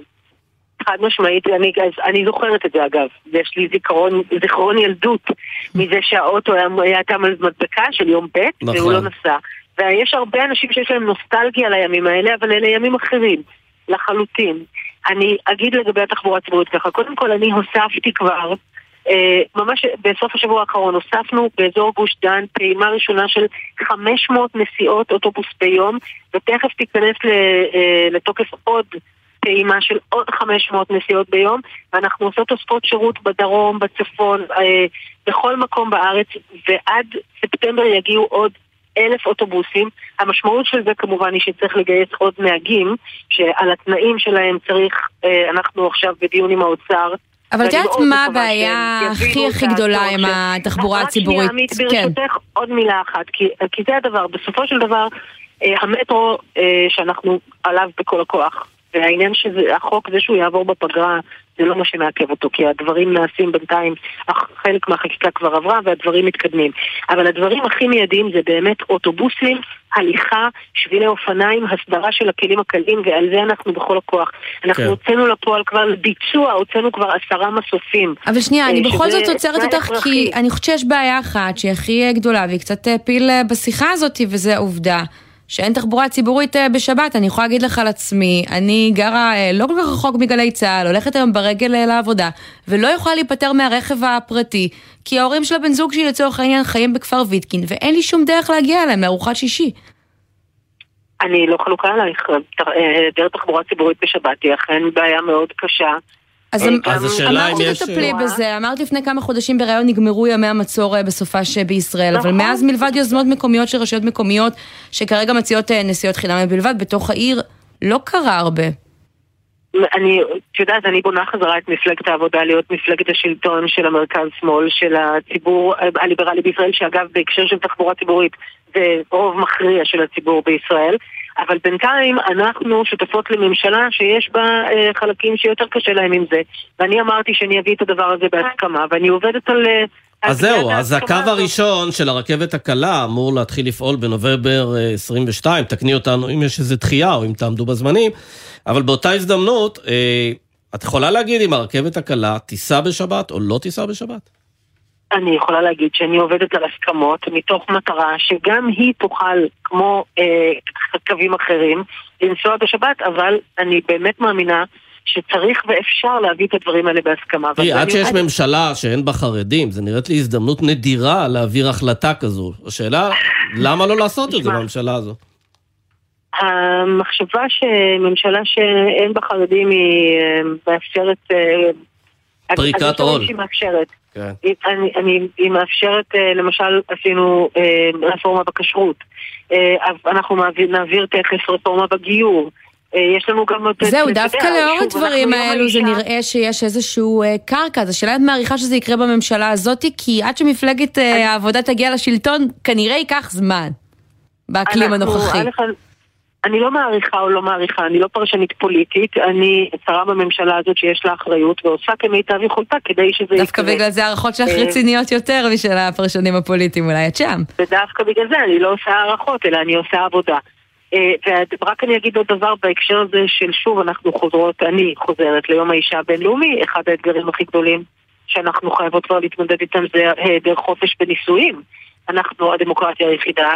חד משמעית, אני, אני זוכרת את זה אגב, יש לי זיכרון, זיכרון ילדות מזה שהאוטו היה, היה תם על מדבקה של יום ב' נכון. והוא לא נסע. ויש הרבה אנשים שיש להם נוסטלגיה לימים האלה, אבל אלה ימים אחרים, לחלוטין. אני אגיד לגבי התחבורה הציבורית ככה, קודם כל אני הוספתי כבר, אה, ממש בסוף השבוע האחרון הוספנו באזור גוש דן פעימה ראשונה של 500 נסיעות אוטובוס ביום, ותכף תיכנס אה, לתוקף עוד פעימה של עוד 500 נסיעות ביום, ואנחנו עושות תוספות שירות בדרום, בצפון, אה, בכל מקום בארץ, ועד ספטמבר יגיעו עוד אלף אוטובוסים. המשמעות של זה כמובן היא שצריך לגייס עוד נהגים, שעל התנאים שלהם צריך, אה, אנחנו עכשיו בדיון עם האוצר. אבל את יודעת מה הבעיה הכי הכי גדולה עם התחבורה הציבורית? רק שנייה, עמית, כן. ברשותך עוד מילה אחת, כי, כי זה הדבר, בסופו של דבר, אה, המטרו אה, שאנחנו עליו בכל הכוח, והעניין שהחוק זה שהוא יעבור בפגרה זה לא מה שמעכב אותו, כי הדברים נעשים בינתיים, חלק מהחקיקה כבר עברה והדברים מתקדמים. אבל הדברים הכי מיידיים זה באמת אוטובוסים, הליכה, שבילי אופניים, הסדרה של הכלים הקלים, ועל זה אנחנו בכל הכוח. אנחנו כן. הוצאנו לפועל כבר לביצוע, הוצאנו כבר עשרה מסופים. אבל שנייה, אני אה, בכל זאת עוצרת אותך, כי אני חושבת שיש בעיה אחת שהיא הכי גדולה, והיא קצת אה, פיל אה, בשיחה הזאת, וזה העובדה. שאין תחבורה ציבורית אה, בשבת, אני יכולה להגיד לך על עצמי, אני גרה אה, לא כל כך רחוק מגלי צה"ל, הולכת היום ברגל אה, לעבודה, ולא יכולה להיפטר מהרכב הפרטי, כי ההורים של הבן זוג שלי לצורך העניין חיים בכפר ויטקין, ואין לי שום דרך להגיע אליהם לארוחת שישי. אני לא חלוקה עלייך, היעדר תחבורה ציבורית בשבת היא אכן בעיה מאוד קשה. אז, אז השאלה אם יש... אמרת שתטפלי בזה, אמרת לפני כמה חודשים בריאיון נגמרו ימי המצור אה, בסופש בישראל, אבל נכון. מאז מלבד יוזמות מקומיות של רשויות מקומיות, שכרגע מציעות אה, נסיעות חינם בלבד, בתוך העיר לא קרה הרבה. אני, את יודעת, אני בונה חזרה את מפלגת העבודה להיות מפלגת השלטון של המרכז-שמאל, של הציבור הליברלי בישראל, שאגב, בהקשר של תחבורה ציבורית, זה רוב מכריע של הציבור בישראל. אבל בינתיים אנחנו שותפות לממשלה שיש בה אה, חלקים שיותר קשה להם עם זה. ואני אמרתי שאני אביא את הדבר הזה בהסכמה, ואני עובדת על... אה, אז זהו, אז הקו הראשון של הרכבת הקלה אמור להתחיל לפעול בנובמבר 22, אה, תקני אותנו אם יש איזה דחייה או אם תעמדו בזמנים, אבל באותה הזדמנות, אה, את יכולה להגיד אם הרכבת הקלה תיסע בשבת או לא תיסע בשבת? אני יכולה להגיד שאני עובדת על הסכמות מתוך מטרה שגם היא תוכל, כמו אה, קווים אחרים, לנסוע בשבת, אבל אני באמת מאמינה שצריך ואפשר להביא את הדברים האלה בהסכמה. תראי, עד שיש אני... ממשלה שאין בה חרדים, זה נראית לי הזדמנות נדירה להעביר החלטה כזו. השאלה, למה לא לעשות את זה בממשלה הזו? המחשבה שממשלה שאין בה חרדים היא אה, מאפשרת... אה, פריקת עול. היא. כן. אני, אני, היא מאפשרת, אה, למשל, עשינו אה, רפורמה בכשרות. אה, אנחנו נעביר, נעביר תכף רפורמה בגיור. יש לנו גם... זהו, דווקא לאור הדברים האלו זה נראה שיש איזשהו קרקע, אז השאלה אם מעריכה שזה יקרה בממשלה הזאת, כי עד שמפלגת העבודה תגיע לשלטון, כנראה ייקח זמן, באקלים הנוכחי. אני לא מעריכה או לא מעריכה, אני לא פרשנית פוליטית, אני שרה בממשלה הזאת שיש לה אחריות ועושה כמיטב יכולתה כדי שזה יקרה. דווקא בגלל זה הערכות שלך אה, רציניות יותר משל הפרשנים הפוליטיים, אולי את שם. ודווקא בגלל זה אני לא עושה הערכות, אלא אני עושה עבודה. אה, ורק אני אגיד עוד דבר בהקשר הזה של שוב אנחנו חוזרות, אני חוזרת ליום האישה הבינלאומי, אחד האתגרים הכי גדולים שאנחנו חייבות כבר להתמודד איתם זה היעדר חופש בנישואים. אנחנו הדמוקרטיה היחידה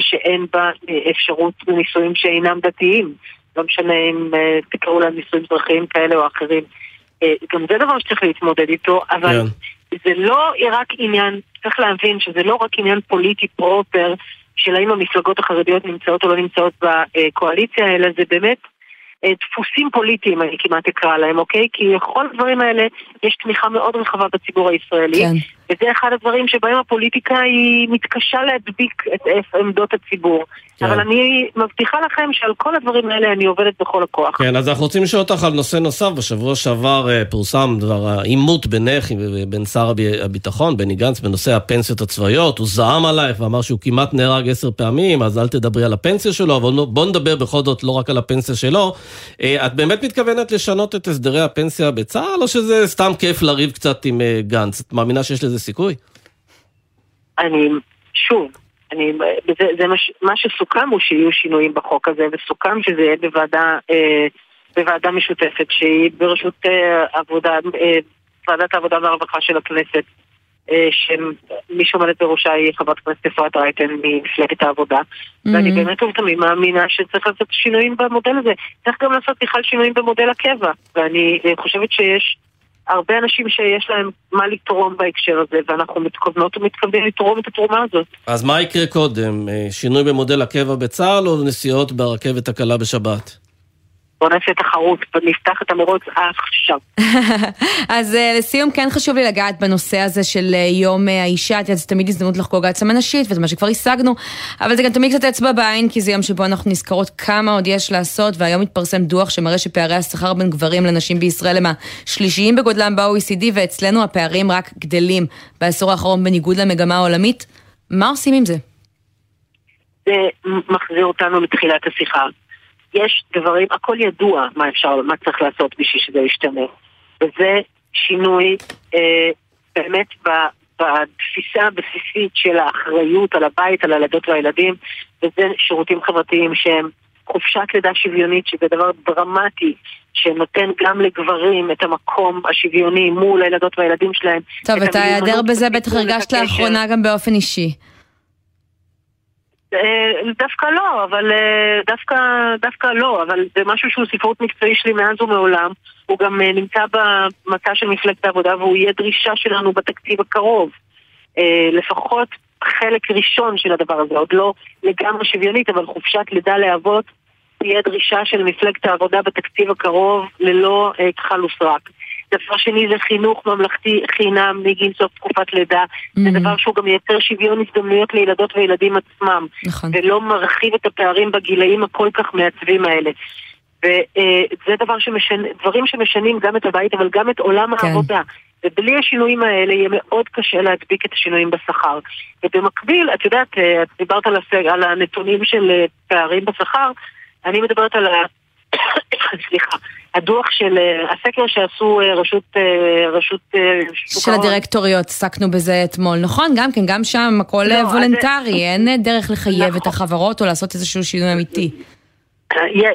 שאין בה אה, אפשרות לנישואים שאינם דתיים. לא משנה אם אה, תקראו להם נישואים אזרחיים כאלה או אחרים. אה, גם זה דבר שצריך להתמודד איתו, אבל כן. זה לא רק עניין, צריך להבין שזה לא רק עניין פוליטי פרופר של האם המפלגות החרדיות נמצאות או לא נמצאות בקואליציה, אלא זה באמת דפוסים פוליטיים, אני כמעט אקרא להם, אוקיי? כי לכל הדברים האלה יש תמיכה מאוד רחבה בציבור הישראלי. כן. וזה אחד הדברים שבהם הפוליטיקה היא מתקשה להדביק את עמדות הציבור. כן. אבל אני מבטיחה לכם שעל כל הדברים האלה אני עובדת בכל הכוח. כן, אז אנחנו רוצים לשאול אותך על נושא נוסף. בשבוע שעבר אה, פורסם דבר העימות בינך ובין שר הביטחון, בני גנץ, בנושא הפנסיות הצבאיות. הוא זעם עלייך ואמר שהוא כמעט נהרג עשר פעמים, אז אל תדברי על הפנסיה שלו, אבל בוא נדבר בכל זאת לא רק על הפנסיה שלו. אה, את באמת מתכוונת לשנות את הסדרי הפנסיה בצה"ל, או שזה סתם כיף לריב קצת עם אה, גנץ? את מאמינה שיש לזה סיכוי? אני, שוב, אני, זה, זה מה, מה שסוכם הוא שיהיו שינויים בחוק הזה, וסוכם שזה יהיה בוועדה, אה, בוועדה משותפת שהיא בראשות אה, עבודה, אה, ועדת העבודה והרווחה של הכנסת, אה, שמי שעומדת בראשה היא חברת הכנסת אפרת רייטן ממפלגת העבודה, mm-hmm. ואני באמת ובתמים מאמינה שצריך לעשות שינויים במודל הזה. צריך גם לעשות בכלל שינויים במודל הקבע, ואני אה, חושבת שיש... הרבה אנשים שיש להם מה לתרום בהקשר הזה, ואנחנו מתכוונות ומתכוונים לתרום את התרומה הזאת. אז מה יקרה קודם? אה, שינוי במודל הקבע בצה"ל או נסיעות ברכבת הקלה בשבת? בוא נעשה תחרות, נפתח את המרוץ עכשיו. [LAUGHS] אז uh, לסיום, כן חשוב לי לגעת בנושא הזה של uh, יום uh, האישה, את יודעת, זה תמיד הזדמנות לחגוג העצמה נשית, וזה מה שכבר השגנו, אבל זה גם תמיד קצת אצבע בעין, כי זה יום שבו אנחנו נזכרות כמה עוד יש לעשות, והיום התפרסם דוח שמראה שפערי השכר בין גברים לנשים בישראל הם השלישיים בגודלם ב-OECD, ואצלנו הפערים רק גדלים בעשור האחרון בניגוד למגמה העולמית. מה עושים עם זה? זה מחזיר אותנו לתחילת השיחה. יש דברים, הכל ידוע מה אפשר, מה צריך לעשות בשביל שזה ישתנה. וזה שינוי אה, באמת ב, בתפיסה הבסיסית של האחריות על הבית, על הילדות והילדים, וזה שירותים חברתיים שהם חופשת לידה שוויונית, שזה דבר דרמטי, שנותן גם לגברים את המקום השוויוני מול הילדות והילדים שלהם. טוב, אתה היעדר בזה בטח הרגשת לאחרונה גם באופן אישי. אה, דווקא לא, אבל אה, דווקא, דווקא לא, אבל זה משהו שהוא ספרות מקצועי שלי מאז ומעולם. הוא גם אה, נמצא במצע של מפלגת העבודה והוא יהיה דרישה שלנו בתקציב הקרוב. לפחות חלק ראשון של הדבר הזה, עוד לא לגמרי שוויונית, אבל חופשת לידה לאבות תהיה דרישה של מפלגת העבודה בתקציב הקרוב ללא כחל וסרק. דבר שני זה חינוך ממלכתי חינם מגיל סוף תקופת לידה. Mm-hmm. זה דבר שהוא גם מייצר שוויון הזדמנויות לילדות וילדים עצמם. נכון. ולא מרחיב את הפערים בגילאים הכל כך מעצבים האלה. וזה דבר שמשנה, דברים שמשנים גם את הבית, אבל גם את עולם כן. העבודה. ובלי השינויים האלה יהיה מאוד קשה להדביק את השינויים בשכר. ובמקביל, את יודעת, אה, את דיברת על, הסג, על הנתונים של אה, פערים בשכר, אני מדברת על. [COUGHS] סליחה, הדוח של, אה, הסקר שעשו אה, רשות, אה, רשות של הדירקטוריות, עסקנו בזה אתמול, נכון? גם כן, גם שם הכל לא, וולנטרי, אז... אין דרך לחייב נכון. את החברות או לעשות איזשהו שינוי אמיתי.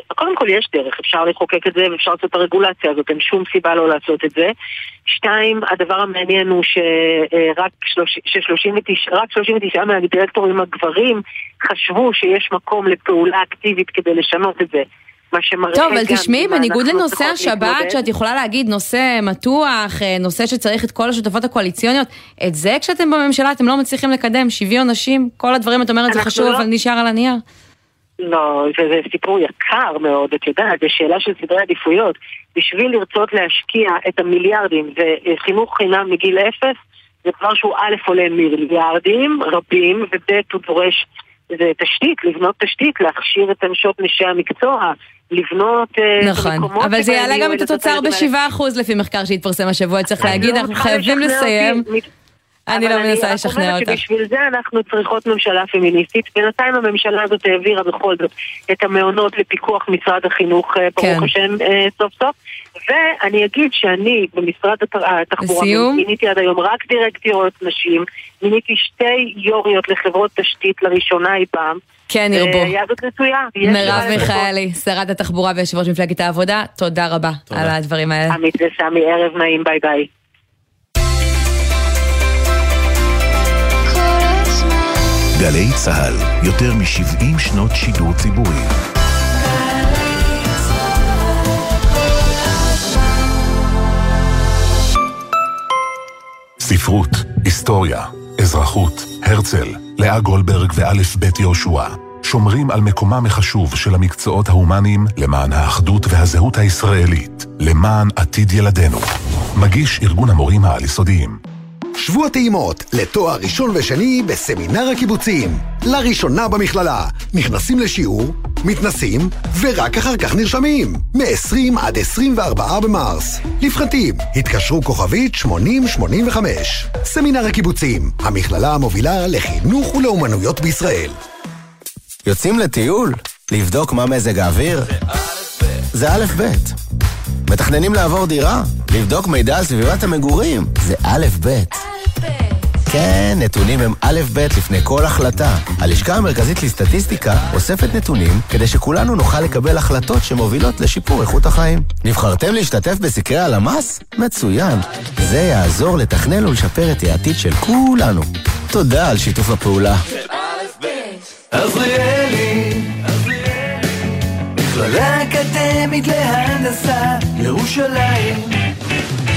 קודם כל יש דרך, אפשר לחוקק את זה ואפשר לעשות את הרגולציה הזאת, אין שום סיבה לא לעשות את זה. שתיים, הדבר המעניין הוא שרק 39 מהדירקטורים הגברים חשבו שיש מקום לפעולה אקטיבית כדי לשנות את זה. מה שמראה טוב, אבל תשמעי, בניגוד לנושא השבת, שאת יכולה להגיד נושא מתוח, אה, נושא שצריך את כל השותפות הקואליציוניות, את זה כשאתם בממשלה אתם לא מצליחים לקדם, שוויון נשים, כל הדברים, את אומרת, זה חשוב, לא... אבל נשאר על הנייר. לא, זה, זה סיפור יקר מאוד, את יודעת, זו שאלה של סדרי עדיפויות. בשביל לרצות להשקיע את המיליארדים וחינוך חינם מגיל אפס, זה דבר שהוא א' עולה מיליארדים רבים, וב' הוא דורש זה תשתית, לבנות תשתית, להכשיר את אנשות נשי המקצוע, לבנות אה, נכון, אבל זה יעלה גם את התוצר ב-7% לפי מחקר שהתפרסם השבוע, צריך להגיד, אנחנו חייבים לסיים. אני לא מנסה לשכנע אותך. שבשביל זה אנחנו צריכות ממשלה פמיניסטית. בינתיים הממשלה הזאת העבירה בכל זאת את המעונות לפיקוח משרד החינוך, אה, ברוך כן. השם, אה, סוף סוף. ואני אגיד שאני במשרד התחבורה, מיניתי עד היום רק דירקטוריות נשים, מיניתי שתי יוריות לחברות תשתית לראשונה אי פעם. כן, ירבו. מרב מיכאלי, שרת התחבורה ויושב ראש מפלגת העבודה, תודה רבה. על הדברים האלה. עמית וסמי, ערב נעים, ביי ביי. גלי צה"ל, יותר מ-70 שנות שידור ציבורי. ספרות, היסטוריה, אזרחות, הרצל, לאה גולדברג ואלף בית יהושע, שומרים על מקומם החשוב של המקצועות ההומניים למען האחדות והזהות הישראלית, למען עתיד ילדינו. מגיש ארגון המורים העל-יסודיים. שבוע טעימות לתואר ראשון ושני בסמינר הקיבוצים. לראשונה במכללה. נכנסים לשיעור, מתנסים, ורק אחר כך נרשמים. מ-20 עד 24 במרס. לפרטים, התקשרו כוכבית 8085. סמינר הקיבוצים, המכללה המובילה לחינוך ולאומנויות בישראל. יוצאים לטיול? לבדוק מה מזג האוויר? זה א' ב'. מתכננים לעבור דירה? לבדוק מידע על סביבת המגורים? זה א' ב'. כן, נתונים הם א' ב' לפני כל החלטה. הלשכה המרכזית לסטטיסטיקה אוספת נתונים כדי שכולנו נוכל לקבל החלטות שמובילות לשיפור איכות החיים. נבחרתם להשתתף בסקרי הלמ"ס? מצוין. זה יעזור לתכנן ולשפר את העתיד של כולנו. תודה על שיתוף הפעולה. עזריאלי, מכללה אקדמית להנדסה, ירושלים.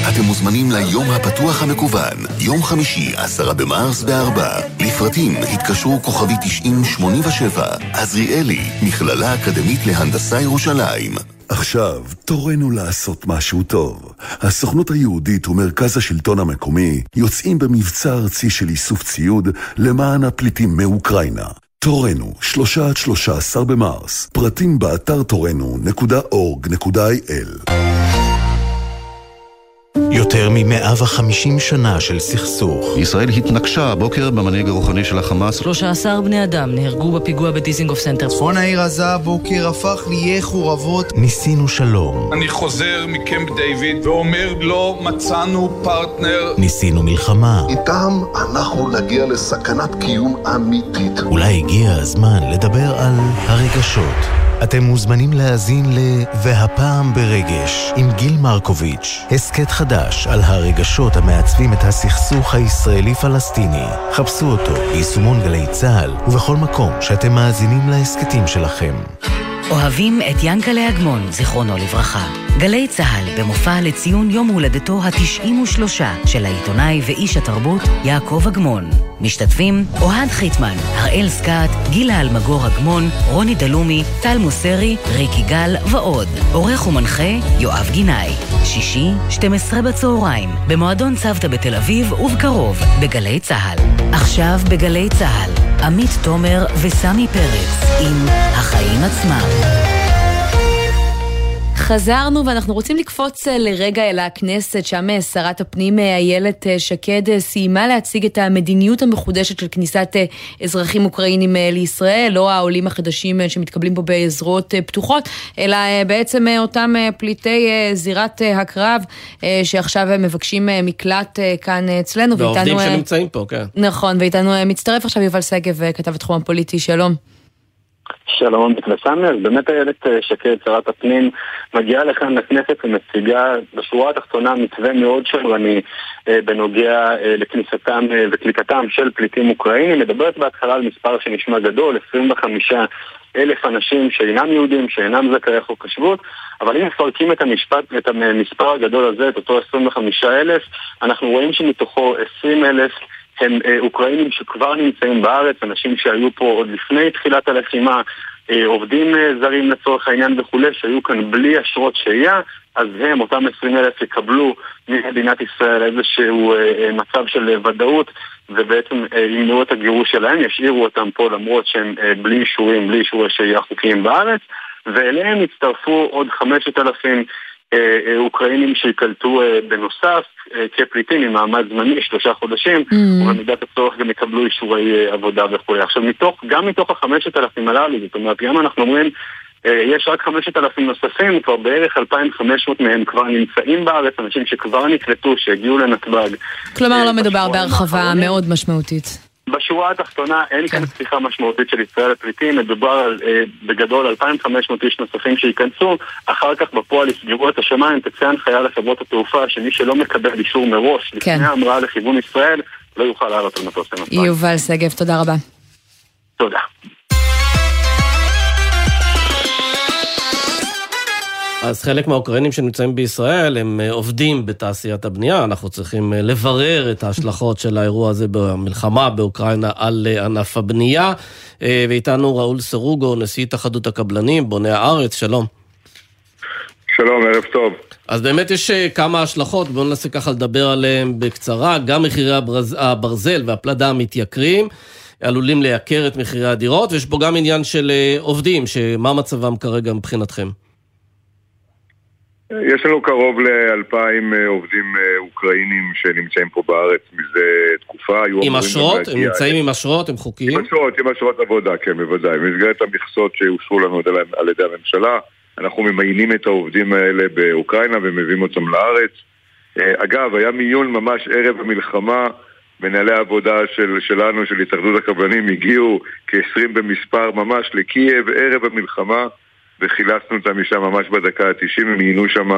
אתם מוזמנים ליום הפתוח המקוון, יום חמישי, עשרה במרס בארבע. לפרטים התקשרו כוכבי 9087, עזריאלי, מכללה אקדמית להנדסה ירושלים. עכשיו, תורנו לעשות משהו טוב. הסוכנות היהודית ומרכז השלטון המקומי יוצאים במבצע ארצי של איסוף ציוד למען הפליטים מאוקראינה. תורנו, שלושה עד שלושה עשר במרס. פרטים באתר תורנו.org.il יותר מ-150 שנה של סכסוך. ישראל התנקשה הבוקר במנהיג הרוחני של החמאס. 13 בני אדם נהרגו בפיגוע בדיזינגוף סנטר. צפון העיר עזה הבוקר הפך לעיי חורבות. ניסינו שלום. אני חוזר מקמפ דיוויד ואומר לא מצאנו פרטנר. ניסינו מלחמה. איתם אנחנו נגיע לסכנת קיום אמיתית. אולי הגיע הזמן לדבר על הרגשות. אתם מוזמנים להאזין ל "והפעם ברגש" עם גיל מרקוביץ', הסכת חדש על הרגשות המעצבים את הסכסוך הישראלי-פלסטיני. חפשו אותו ביישומון גלי צה"ל ובכל מקום שאתם מאזינים להסכתים שלכם. אוהבים את ינקלה אגמון, זיכרונו לברכה. גלי צה"ל במופע לציון יום הולדתו ה-93 של העיתונאי ואיש התרבות יעקב אגמון. משתתפים אוהד חיטמן, הראל סקאט, גילה אלמגור אגמון, רוני דלומי, טל מוסרי, ריק יגאל ועוד. עורך ומנחה יואב גינאי. שישי, 12 בצהריים, במועדון צוותא בתל אביב ובקרוב בגלי צה"ל. עכשיו בגלי צה"ל, עמית תומר וסמי פרץ עם החיים עצמם. חזרנו ואנחנו רוצים לקפוץ אה, לרגע אל הכנסת, שם אה, שרת הפנים אה, איילת שקד סיימה להציג את המדיניות המחודשת של כניסת אזרחים אוקראינים לישראל, לא העולים החדשים שמתקבלים פה בזרועות פתוחות, אלא בעצם אותם פליטי זירת הקרב שעכשיו מבקשים מקלט כאן אצלנו. ועובדים ואיתנו, שנמצאים פה, כן. נכון, ואיתנו מצטרף עכשיו יובל שגב, כתב התחום הפוליטי, שלום. שלום וסמי, אז באמת איילת אה, שקד, שרת הפנים, מגיעה לכאן לכנסת ומציגה בשורה התחתונה מתווה מאוד שמרני אה, בנוגע אה, לכניסתם וקליטתם של פליטים אוקראינים. מדברת בהתחלה על מספר שנשמע גדול, 25 אלף אנשים שאינם יהודים, שאינם זכאי חוק השבות, אבל אם מפרקים את המשפט, את המספר הגדול הזה, את אותו 25 אלף, אנחנו רואים שמתוכו 20 אלף הם אה, אוקראינים שכבר נמצאים בארץ, אנשים שהיו פה עוד לפני תחילת הלחימה, אה, עובדים אה, זרים לצורך העניין וכולי, שהיו כאן בלי אשרות שהייה, אז הם, אותם 20 אלף, יקבלו ממדינת ישראל איזשהו מצב של ודאות ובעצם ימנעו את הגירוש שלהם, ישאירו אותם פה למרות שהם בלי אישורים, בלי אישורי שהייה חוקיים בארץ, ואליהם יצטרפו עוד 5,000 אה, אה, אוקראינים שייקלטו אה, בנוסף כפליטים עם מעמד זמני, שלושה חודשים, mm. ובמידת הצורך גם יקבלו אישורי עבודה וכו'. עכשיו, מתוך, גם מתוך החמשת אלפים הללו, זאת אומרת, גם אנחנו אומרים, יש רק חמשת אלפים נוספים, כבר בערך 2,500 מהם כבר נמצאים בארץ, אנשים שכבר נקלטו, שהגיעו לנתב"ג. כלומר, לא מדובר בהרחבה מאוד משמעותית. בשורה התחתונה אין כן. כאן פתיחה משמעותית של ישראל לפליטים, מדובר על, אה, בגדול 2,500 איש נוספים שייכנסו, אחר כך בפועל יסגרו את השמיים, תצא הנחיה לחברות התעופה שמי שלא מקבל אישור מראש, כן. לפני המראה לכיוון ישראל, לא יוכל לעלות על מטוס לנתב"ג. יובל שגב, תודה רבה. תודה. אז חלק מהאוקראינים שנמצאים בישראל הם אה, עובדים בתעשיית הבנייה, אנחנו צריכים אה, לברר את ההשלכות של האירוע הזה במלחמה באוקראינה על אה, ענף הבנייה. ואיתנו ראול סרוגו, נשיא התאחדות הקבלנים, בוני הארץ, שלום. שלום, ערב טוב. אז באמת יש כמה השלכות, בואו ננסה ככה לדבר עליהן בקצרה. גם מחירי הברז... הברזל והפלדה מתייקרים, עלולים לייקר את מחירי הדירות, ויש פה גם עניין של עובדים, שמה מצבם כרגע מבחינתכם? יש לנו קרוב לאלפיים אה, עובדים אוקראינים שנמצאים פה בארץ מזה תקופה. עם אשרות? הם נמצאים עם אשרות? הם חוקיים? עם אשרות, עם אשרות עבודה, כן, בוודאי. במסגרת המכסות שאושרו לנו על ידי הממשלה. אנחנו ממיינים את העובדים האלה באוקראינה ומביאים אותם לארץ. אה, אגב, היה מיון ממש ערב המלחמה, מנהלי העבודה של, שלנו, של התאחדות הקבלנים, הגיעו כ-20 במספר ממש לקייב ערב המלחמה, וחילצנו אותם משם ממש בדקה ה-90, הם עיינו שם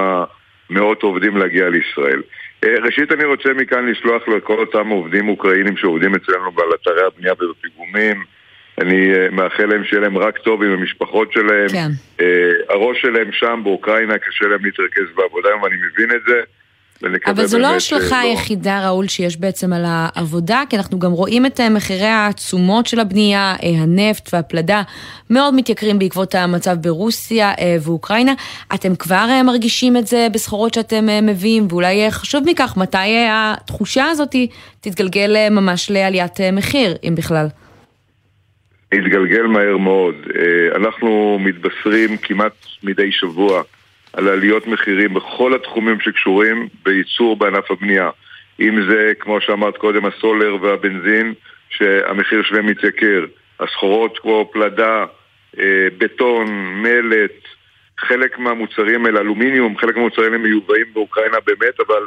מאות עובדים להגיע לישראל. אה, ראשית אני רוצה מכאן לשלוח לכל אותם עובדים אוקראינים שעובדים אצלנו על אתרי הבנייה ובפיגומים, אני אה, מאחל להם שיהיה להם רק טוב עם המשפחות שלהם. כן. Uh, הראש שלהם שם באוקראינה, קשה להם להתרכז בעבודה, ואני מבין את זה. אבל זו לא ההשלכה לא... היחידה, ראול, שיש בעצם על העבודה, כי אנחנו גם רואים את מחירי התשומות של הבנייה, הנפט והפלדה מאוד מתייקרים בעקבות המצב ברוסיה ואוקראינה. אתם כבר מרגישים את זה בסחורות שאתם מביאים, ואולי חשוב מכך, מתי התחושה הזאת תתגלגל ממש לעליית מחיר, אם בכלל? התגלגל מהר מאוד. אה, אנחנו מתבשרים כמעט מדי שבוע על עליות מחירים בכל התחומים שקשורים בייצור בענף הבנייה. אם זה, כמו שאמרת קודם, הסולר והבנזין, שהמחיר שלהם מתייקר. הסחורות כמו פלדה, אה, בטון, מלט, חלק מהמוצרים האלה, אלומיניום, חלק מהמוצרים האלה מיובאים באוקראינה באמת, אבל...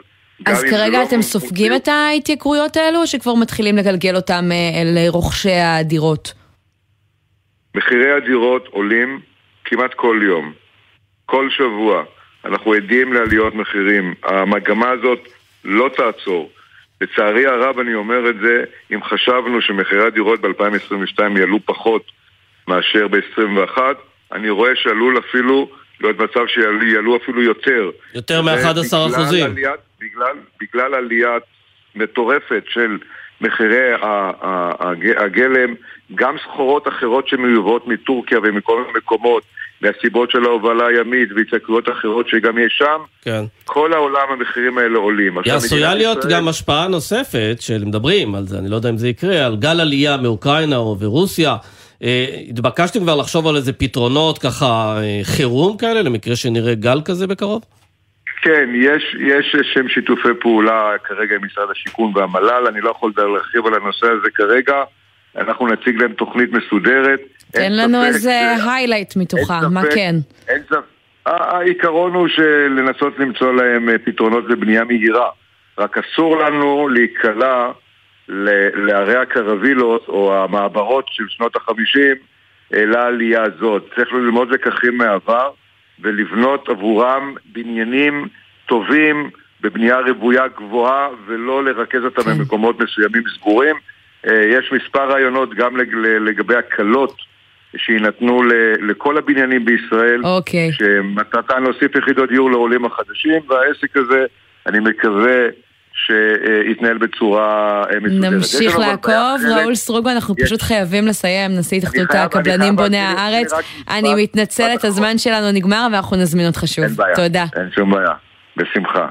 אז כרגע לא אתם סופגים את ההתייקרויות האלו, או שכבר מתחילים לגלגל אותם אה, לרוכשי הדירות? מחירי הדירות עולים כמעט כל יום, כל שבוע. אנחנו עדים לעליות מחירים. המגמה הזאת לא תעצור. לצערי הרב אני אומר את זה, אם חשבנו שמחירי הדירות ב-2022 יעלו פחות מאשר ב-2021, אני רואה שעלול אפילו להיות מצב שיעלו אפילו יותר. יותר מ-11 אחוזים. בגלל, בגלל עליית מטורפת של מחירי הגלם, גם סחורות אחרות שמיובאות מטורקיה ומכל מיני מקומות, מהסיבות של ההובלה הימית והתייקרויות אחרות שגם יש שם, כן. כל העולם המחירים האלה עולים. עשויה להיות ישראל... גם השפעה נוספת, שמדברים על זה, אני לא יודע אם זה יקרה, על גל עלייה מאוקראינה או ורוסיה. אה, התבקשתם כבר לחשוב על איזה פתרונות ככה אה, חירום כאלה, למקרה שנראה גל כזה בקרוב? כן, יש, יש שם שיתופי פעולה כרגע עם משרד השיכון והמל"ל, אני לא יכול להרחיב על הנושא הזה כרגע. אנחנו נציג להם תוכנית מסודרת. תן לנו איזה היילייט מתוכה, מה כן? אין ספק. העיקרון הוא לנסות למצוא להם אה, פתרונות לבנייה מהירה. רק אסור לנו להיקלע לערי הקרווילות או המעברות של שנות החמישים לעלייה הזאת. צריך ללמוד לקחים מהעבר ולבנות עבורם בניינים טובים בבנייה רוויה גבוהה ולא לרכז אותם כן. במקומות מסוימים סגורים. אה, יש מספר רעיונות גם לגבי הקלות שיינתנו לכל הבניינים בישראל, אוקיי. שמטרתן להוסיף יחידות דיור לעולים החדשים, והעסק הזה, אני מקווה שיתנהל בצורה אה, מסודרת. נמשיך לעקוב, ראול סטרוגו, אנחנו פשוט חייבים לסיים, נשיא התאחדות הקבלנים בוני הארץ. אני מתנצלת, הזמן שלנו נגמר ואנחנו נזמין אותך שוב. אין בעיה, תודה. אין שום בעיה, בשמחה.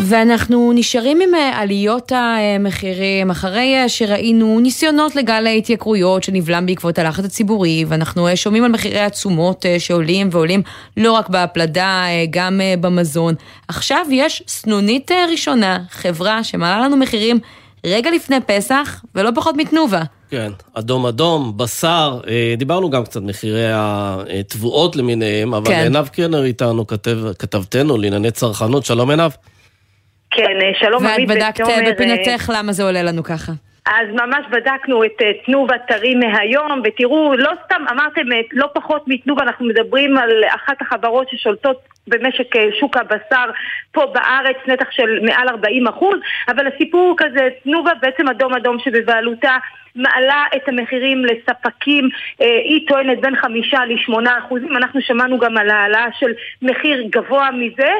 ואנחנו נשארים עם אה, עליות המחירים אחרי אה, שראינו ניסיונות לגל ההתייקרויות שנבלם בעקבות הלחץ הציבורי ואנחנו אה, שומעים על מחירי התשומות שעולים ועולים לא רק בהפלדה, גם במזון. עכשיו יש סנונית ראשונה, חברה שמעלה לנו מחירים רגע לפני פסח ולא פחות מתנובה. כן, אדום אדום, בשר, דיברנו גם קצת מחירי התבואות למיניהם, אבל כן. עינב קרנר איתנו, כתב, כתבתנו לענייני צרכנות, שלום עינב. כן, אה, שלום עמית ותומר. ואת בדקת בפינתך למה זה עולה לנו ככה. אז ממש בדקנו את אה, תנובה טרי מהיום, ותראו, לא סתם אמרתם אה, לא פחות מתנובה, אנחנו מדברים על אחת החברות ששולטות במשק שוק הבשר פה בארץ, נתח של מעל 40 אחוז, אבל הסיפור הוא כזה, תנובה בעצם אדום אדום שבבעלותה מעלה את המחירים לספקים, אה, היא טוענת בין חמישה לשמונה אחוזים, אנחנו שמענו גם על העלאה של מחיר גבוה מזה,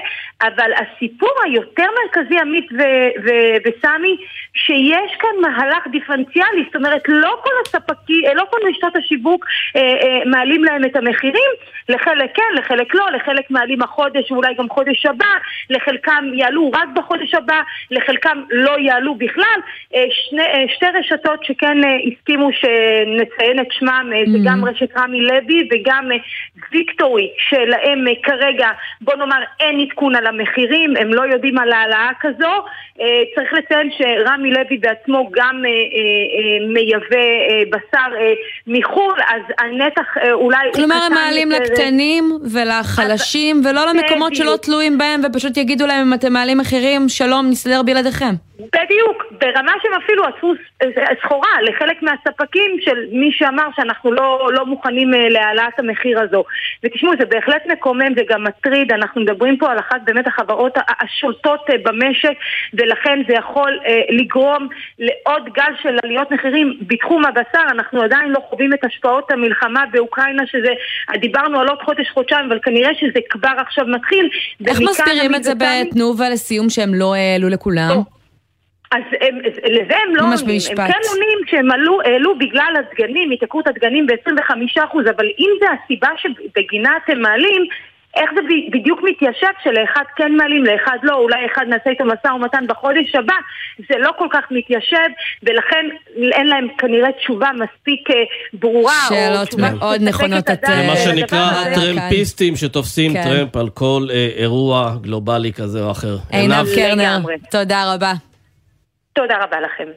אבל הסיפור היותר מרכזי, עמית ו- ו- וסמי, שיש כאן מהלך דיפרנציאלי, זאת אומרת לא כל הספקים, לא כל רשתות השיווק אה, אה, מעלים להם את המחירים, לחלק כן, לחלק לא, לחלק מעלים החודש ואולי גם חודש הבא, לחלקם יעלו רק בחודש הבא, לחלקם לא יעלו בכלל. אה, שני, אה, שתי רשתות שכן אה, הסכימו שנציין את שמם, אה, זה גם רשת רמי לוי וגם אה, ויקטורי, שלהם אה, כרגע, בוא נאמר, אין עדכון על המחירים, הם לא יודעים על העלאה כזו. צריך לציין שרמי לוי בעצמו גם מייבא בשר מחו"ל, אז הנתח אולי... כלומר, הם מעלים יותר, לקטנים ולחלשים, ולא למקומות שלא. תלויים בהם, ופשוט יגידו להם, אם אתם מעלים מחירים, שלום, נסתדר בלעדיכם. בדיוק, ברמה שהם אפילו עשו סחורה לחלק מהספקים של מי שאמר שאנחנו לא, לא מוכנים אה, להעלאת המחיר הזו. ותשמעו, זה בהחלט מקומם וגם מטריד, אנחנו מדברים פה על אחת באמת החברות השולטות אה, במשק, ולכן זה יכול אה, לגרום לעוד גל של עליות מחירים בתחום הבשר. אנחנו עדיין לא חווים את השפעות המלחמה באוקראינה, שזה, דיברנו על עוד חודש-חודשיים, אבל כנראה שזה כבר עכשיו מתחיל. איך מסבירים את זה בתנובה לסיום שהם לא העלו לכולם? אז הם, לזה הם לא ממש עונים, במשפט. הם כן עונים שהם עלו, העלו בגלל הדגנים, התייקרות הדגנים ב-25%, אבל אם זה הסיבה שבגינה אתם מעלים, איך זה בדיוק מתיישב שלאחד כן מעלים, לאחד לא, אולי אחד נעשה איתו משא ומתן בחודש הבא, זה לא כל כך מתיישב, ולכן אין להם כנראה תשובה מספיק אה, ברורה. או שאלות מאוד נכונות את זה מה אה, שנקרא. הטרמפיסטים שתופסים כן. טרמפ על כל אה, אירוע גלובלי כזה או אחר. עינב קרנר. תודה רבה. תודה רבה לכם.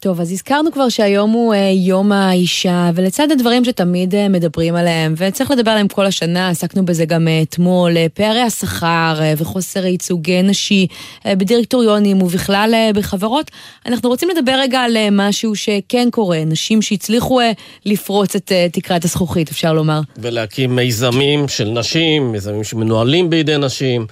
טוב, אז הזכרנו כבר שהיום הוא אה, יום האישה, ולצד הדברים שתמיד אה, מדברים עליהם, וצריך לדבר עליהם כל השנה, עסקנו בזה גם אה, אתמול, אה, פערי השכר אה, וחוסר ייצוג נשי אה, בדירקטוריונים ובכלל אה, בחברות, אנחנו רוצים לדבר רגע על אה, משהו שכן קורה, נשים שהצליחו אה, לפרוץ את אה, תקרת הזכוכית, אפשר לומר. ולהקים מיזמים של נשים, מיזמים שמנוהלים בידי נשים,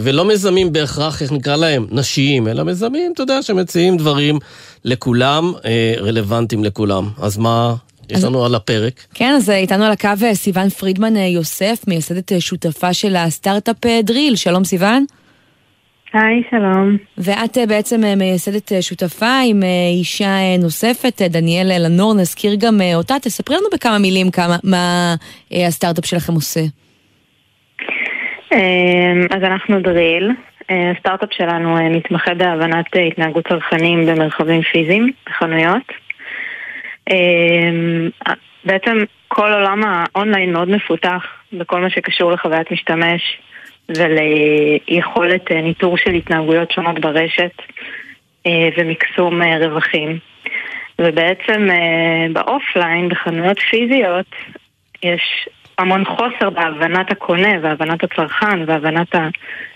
ולא מיזמים בהכרח, איך נקרא להם, נשיים, אלא מיזמים, אתה יודע, שמציעים דברים לכולם, אה, רלוונטיים לכולם. אז מה יש לנו על הפרק? כן, אז אה, איתנו על הקו אה, סיון פרידמן אה, יוסף, מייסדת אה, שותפה של הסטארט-אפ אה, דריל. שלום סיון. היי, שלום. ואת אה, בעצם אה, מייסדת אה, שותפה עם אה, אישה אה, נוספת, אה, דניאל אלנור, נזכיר גם אה, אותה. תספרי לנו בכמה מילים כמה, מה אה, הסטארט-אפ שלכם עושה. אמ, אז אנחנו דריל. אה, הסטארט-אפ שלנו אה, מתמחה בהבנת אה, התנהגות צרכנים במרחבים פיזיים, בחנויות. אמ, בעצם כל עולם האונליין מאוד מפותח בכל מה שקשור לחוויית משתמש וליכולת ניטור של התנהגויות שונות ברשת ומקסום רווחים. ובעצם ב offline, בחנויות פיזיות, יש המון חוסר בהבנת הקונה והבנת הצרכן והבנת ה...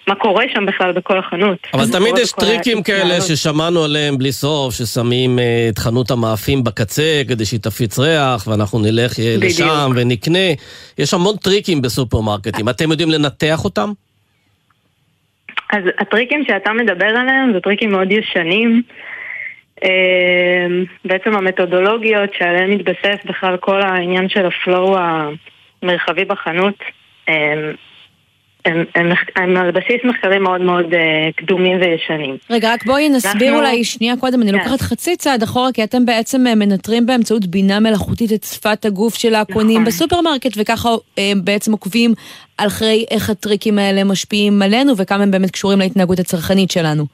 מה קורה שם בכלל בכל החנות. אבל תמיד יש טריקים כאלה. ששמענו עליהם בלי סוף, ששמים אה, את חנות המאפים בקצה כדי שהיא תפיץ ריח, ואנחנו נלך אה, בדיוק. לשם ונקנה. יש המון טריקים בסופרמרקטים. אתם יודעים לנתח אותם? אז הטריקים שאתה מדבר עליהם זה טריקים מאוד ישנים. אמ, בעצם המתודולוגיות שעליהן מתבסס בכלל כל העניין של ה flow המרחבי בחנות, אמ, הם, הם, הם על בסיס מחקרים מאוד מאוד אה, קדומים וישנים. רגע, רק בואי נסביר אנחנו- אולי שנייה קודם, אני כן. לוקחת חצי צעד אחורה, כי אתם בעצם אה, מנטרים באמצעות בינה מלאכותית את שפת הגוף של הקונים נכון. בסופרמרקט, וככה אה, בעצם עוקבים אחרי איך הטריקים האלה משפיעים עלינו, וכמה הם באמת קשורים להתנהגות הצרכנית שלנו.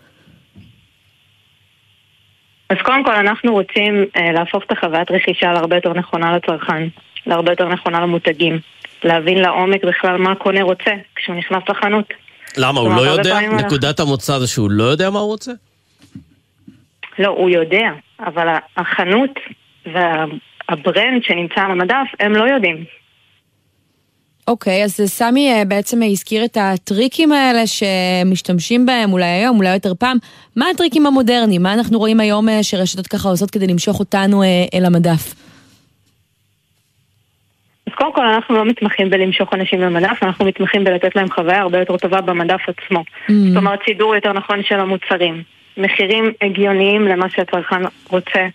אז קודם כל אנחנו רוצים אה, להפוך את החוויית רכישה להרבה יותר נכונה לצרכן, להרבה יותר נכונה למותגים, להבין לעומק בכלל מה הקונה רוצה כשהוא נכנס לחנות. למה, הוא לא יודע? נקודת המוצא זה שהוא לא יודע מה הוא רוצה? לא, הוא יודע, אבל החנות והברנד שנמצא על המדף, הם לא יודעים. אוקיי, אז סמי אה, בעצם הזכיר את הטריקים האלה שמשתמשים בהם אולי היום, אולי יותר פעם. מה הטריקים המודרניים? מה אנחנו רואים היום אה, שרשתות ככה עושות כדי למשוך אותנו אה, אל המדף? קודם כל אנחנו לא מתמחים בלמשוך אנשים למדף, אנחנו מתמחים בלתת להם חוויה הרבה יותר טובה במדף עצמו. Mm. זאת אומרת, סידור יותר נכון של המוצרים. מחירים הגיוניים למה שהצרכן רוצה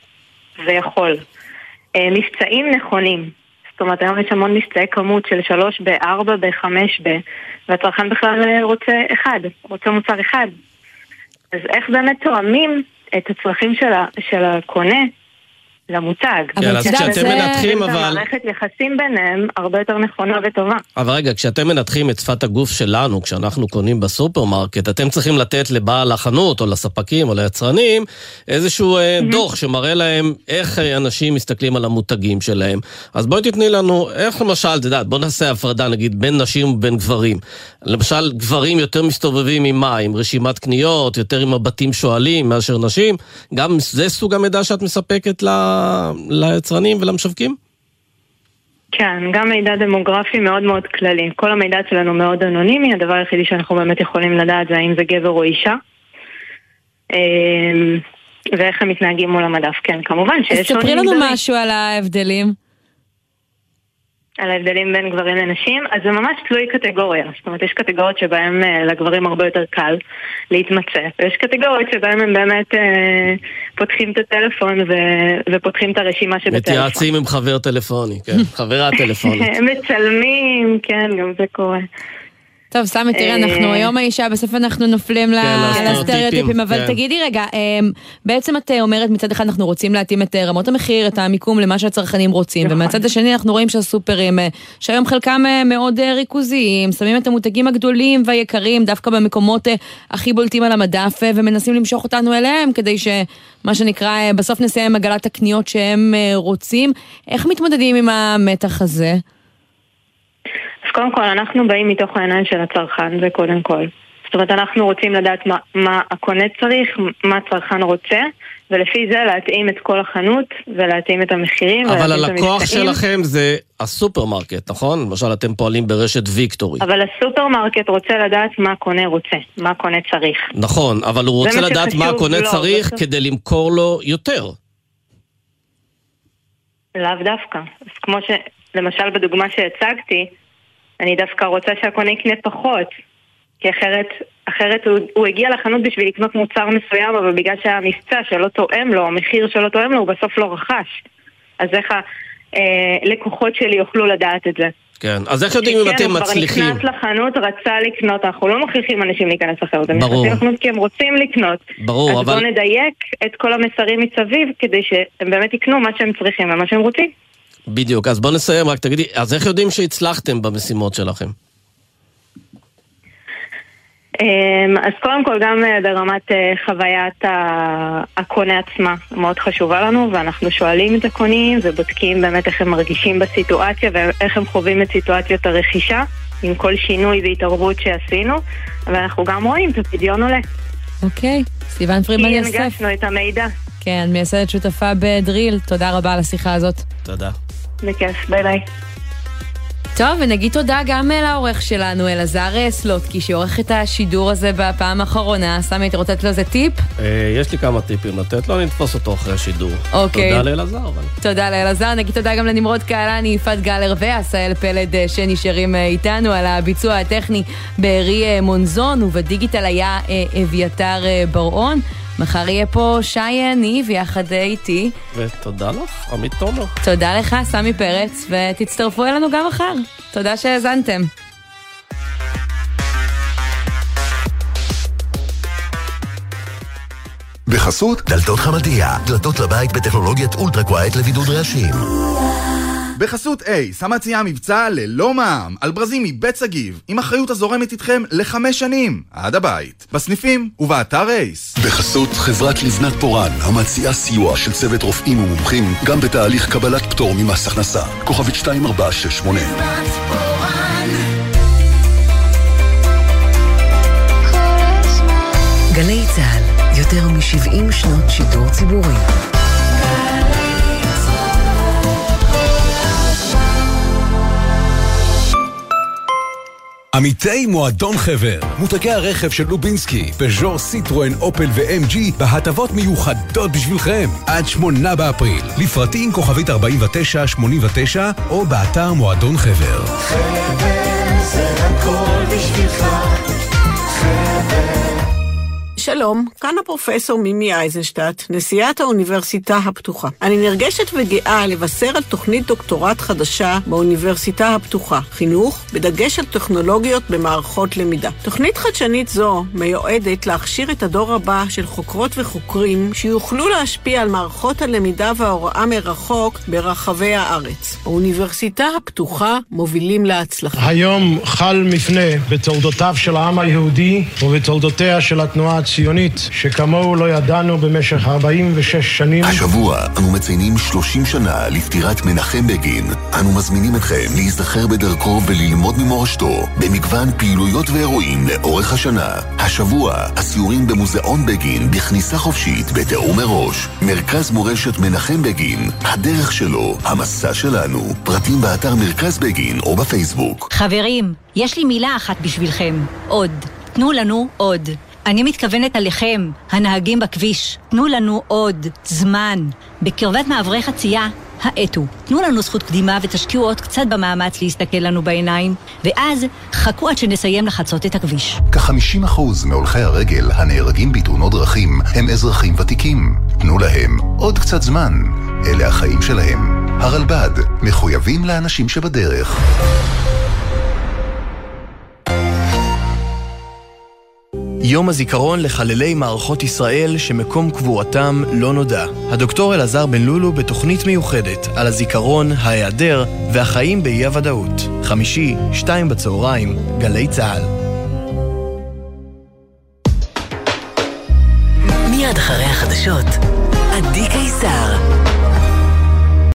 ויכול. אה, מבצעים נכונים. זאת אומרת, היום יש המון מבצעי כמות של 3 ב, 4 ב, 5 ב, והצרכן בכלל אה, רוצה אחד, רוצה מוצר אחד. אז איך באמת תואמים את הצרכים של, ה, של הקונה למותג? כן, אז כשאתם מנתחים, אבל... המערכת יחסים ביניהם הרבה יותר נכונה וטובה. אבל רגע, כשאתם מנתחים את שפת הגוף שלנו, כשאנחנו קונים בסופרמרקט, אתם צריכים לתת לבעל החנות, או לספקים, או ליצרנים, איזשהו אה, דוח שמראה להם איך אה, אנשים מסתכלים על המותגים שלהם. אז בואי תתני לנו, איך למשל, את יודעת, בואו נעשה הפרדה נגיד בין נשים ובין גברים. למשל, גברים יותר מסתובבים עם מה? עם רשימת קניות, יותר עם מבטים שואלים מאשר נשים. גם זה סוג המידע שאת מספקת ל... ליצרנים ולמשווקים? כן, גם מידע דמוגרפי מאוד מאוד כללי. כל המידע אצלנו מאוד אנונימי, הדבר היחידי שאנחנו באמת יכולים לדעת זה האם זה גבר או אישה. אמ, ואיך הם מתנהגים מול המדף, כן, כמובן שיש. אז ספרי לנו משהו על ההבדלים. על ההבדלים בין גברים לנשים, אז זה ממש תלוי קטגוריה. זאת אומרת, יש קטגוריות שבהן אה, לגברים הרבה יותר קל להתמצא, ויש קטגוריות שבהן הם באמת אה, פותחים את הטלפון ו- ופותחים את הרשימה שבטלפון. מתייעצים עם חבר טלפוני, כן, חברה [LAUGHS] טלפונית. מצלמים, כן, גם זה קורה. טוב, סמי, תראה, אנחנו אה, היום האישה, בסוף אנחנו נופלים כן, לסטריאוטיפים, אבל כן. תגידי רגע, אמ, בעצם את אה, אומרת מצד אחד אנחנו רוצים להתאים את אה, רמות המחיר, את המיקום למה שהצרכנים רוצים, נכון. ומהצד השני אנחנו רואים שהסופרים, אה, שהיום חלקם אה, מאוד אה, ריכוזיים, שמים את המותגים הגדולים והיקרים דווקא במקומות אה, הכי בולטים על המדף, אה, ומנסים למשוך אותנו אליהם, כדי שמה שנקרא, אה, בסוף נסיים עגלת הקניות שהם אה, רוצים. איך מתמודדים עם המתח הזה? קודם כל, אנחנו באים מתוך העיניים של הצרכן, זה קודם כל. זאת אומרת, אנחנו רוצים לדעת מה, מה הקונה צריך, מה הצרכן רוצה, ולפי זה להתאים את כל החנות, ולהתאים את המחירים, אבל הלקוח. שלכם זה הסופרמרקט, נכון? למשל, אתם פועלים ברשת ויקטורי. אבל הסופרמרקט רוצה לדעת מה הקונה רוצה, מה הקונה צריך. נכון, אבל הוא רוצה לדעת מה הקונה לו, צריך בסוף. כדי למכור לו יותר. לאו דווקא. אז כמו ש... למשל בדוגמה שהצגתי, אני דווקא רוצה שהקונה יקנה פחות. כי אחרת, אחרת הוא, הוא הגיע לחנות בשביל לקנות מוצר מסוים, אבל בגלל שהמבצע שלא תואם לו, המחיר שלא תואם לו, הוא בסוף לא רכש. אז איך הלקוחות שלי יוכלו לדעת את זה? כן, אז איך יודעים אם כן, אתם הוא מצליחים? כבר נכנס לחנות, רצה לקנות, אנחנו לא מכריחים אנשים להיכנס לחנות, הם. נכנסים לחנות כי הם רוצים לקנות. ברור, אז אבל- בואו נדייק את כל המסרים מסביב, כדי שהם באמת יקנו מה שהם צריכים ומה שהם רוצים. בדיוק, אז בוא נסיים, רק תגידי, אז איך יודעים שהצלחתם במשימות שלכם? אמ, אז קודם כל גם אה, ברמת אה, חוויית הקונה עצמה מאוד חשובה לנו ואנחנו שואלים את הקונים ובודקים באמת איך הם מרגישים בסיטואציה ואיך הם חווים את סיטואציות הרכישה עם כל שינוי והתערבות שעשינו ואנחנו גם רואים את הפדיון עולה. אוקיי, סיוון פרידמן כי יוסף. הנגשנו את המידע. כן, מייסדת שותפה בדריל, תודה רבה על השיחה הזאת. תודה. בכיף, ביי ביי. טוב, ונגיד תודה גם לעורך שלנו, אלעזר סלוטקי, שעורך את השידור הזה בפעם האחרונה. סמי, אתה רוצה לתת לו איזה טיפ? אה, יש לי כמה טיפים לתת לו, אני אתפוס אותו אחרי השידור. אוקיי. תודה לאלעזר, אבל... תודה לאלעזר, נגיד תודה גם לנמרוד קהלני, יפעת גלר ועשהאל פלד אה, שנשארים אה, איתנו על הביצוע הטכני בארי מונזון, ובדיגיטל היה אביתר בר-און. מחר יהיה פה שי אה, ניב יחד איתי. ותודה לך, עמית תומר. תודה לך, סמי פרץ, ותצטרפו אלינו גם מחר. תודה שהאזנתם. בחסות דלתות חמדיה, דלתות לבית בטכנולוגיית Ultra Quiet לבידוד רעשים. בחסות אייס, המציעה מבצע ללא מע"מ על ברזים מבית שגיב, עם אחריות הזורמת איתכם לחמש שנים, עד הבית. בסניפים ובאתר אייס. בחסות חברת לבנת פורן, המציעה סיוע של צוות רופאים ומומחים, גם בתהליך קבלת פטור ממס הכנסה. כוכבית 2468. גלי צה"ל, יותר מ-70 שנות שידור ציבורי. עמיתי מועדון חבר, מותגי הרכב של לובינסקי, פיז'ו, סיטרואן, אופל ו-MG בהטבות מיוחדות בשבילכם עד שמונה באפריל. לפרטים כוכבית 4989 או באתר מועדון חבר. חבר זה הכל בשבילך חבר שלום, כאן הפרופסור מימי אייזנשטט, נשיאת האוניברסיטה הפתוחה. אני נרגשת וגאה לבשר על תוכנית דוקטורט חדשה באוניברסיטה הפתוחה, חינוך, בדגש על טכנולוגיות במערכות למידה. תוכנית חדשנית זו מיועדת להכשיר את הדור הבא של חוקרות וחוקרים שיוכלו להשפיע על מערכות הלמידה וההוראה מרחוק ברחבי הארץ. האוניברסיטה הפתוחה מובילים להצלחה. היום חל מפנה בתולדותיו של העם היהודי ובתולדותיה של התנועה הציונית, שכמוהו לא ידענו במשך 46 שנים. השבוע אנו מציינים 30 שנה לפטירת מנחם בגין. אנו מזמינים אתכם להיזכר בדרכו וללמוד ממורשתו במגוון פעילויות ואירועים לאורך השנה. השבוע, הסיורים במוזיאון בגין בכניסה חופשית בתיאום מראש. מרכז מורשת מנחם בגין, הדרך שלו, המסע שלנו. פרטים באתר מרכז בגין או בפייסבוק. חברים, יש לי מילה אחת בשבילכם. עוד. תנו לנו עוד. אני מתכוונת עליכם, הנהגים בכביש. תנו לנו עוד זמן. בקרבת מעברי חצייה, האטו. תנו לנו זכות קדימה ותשקיעו עוד קצת במאמץ להסתכל לנו בעיניים, ואז חכו עד שנסיים לחצות את הכביש. כ-50% מהולכי הרגל הנהרגים בתאונות דרכים הם אזרחים ותיקים. תנו להם עוד קצת זמן. אלה החיים שלהם. הרלב"ד, מחויבים לאנשים שבדרך. יום הזיכרון לחללי מערכות ישראל שמקום קבורתם לא נודע. הדוקטור אלעזר בן לולו בתוכנית מיוחדת על הזיכרון, ההיעדר והחיים באי הוודאות. חמישי, שתיים בצהריים, גלי צה"ל. מיד אחרי החדשות, עדי קיסר.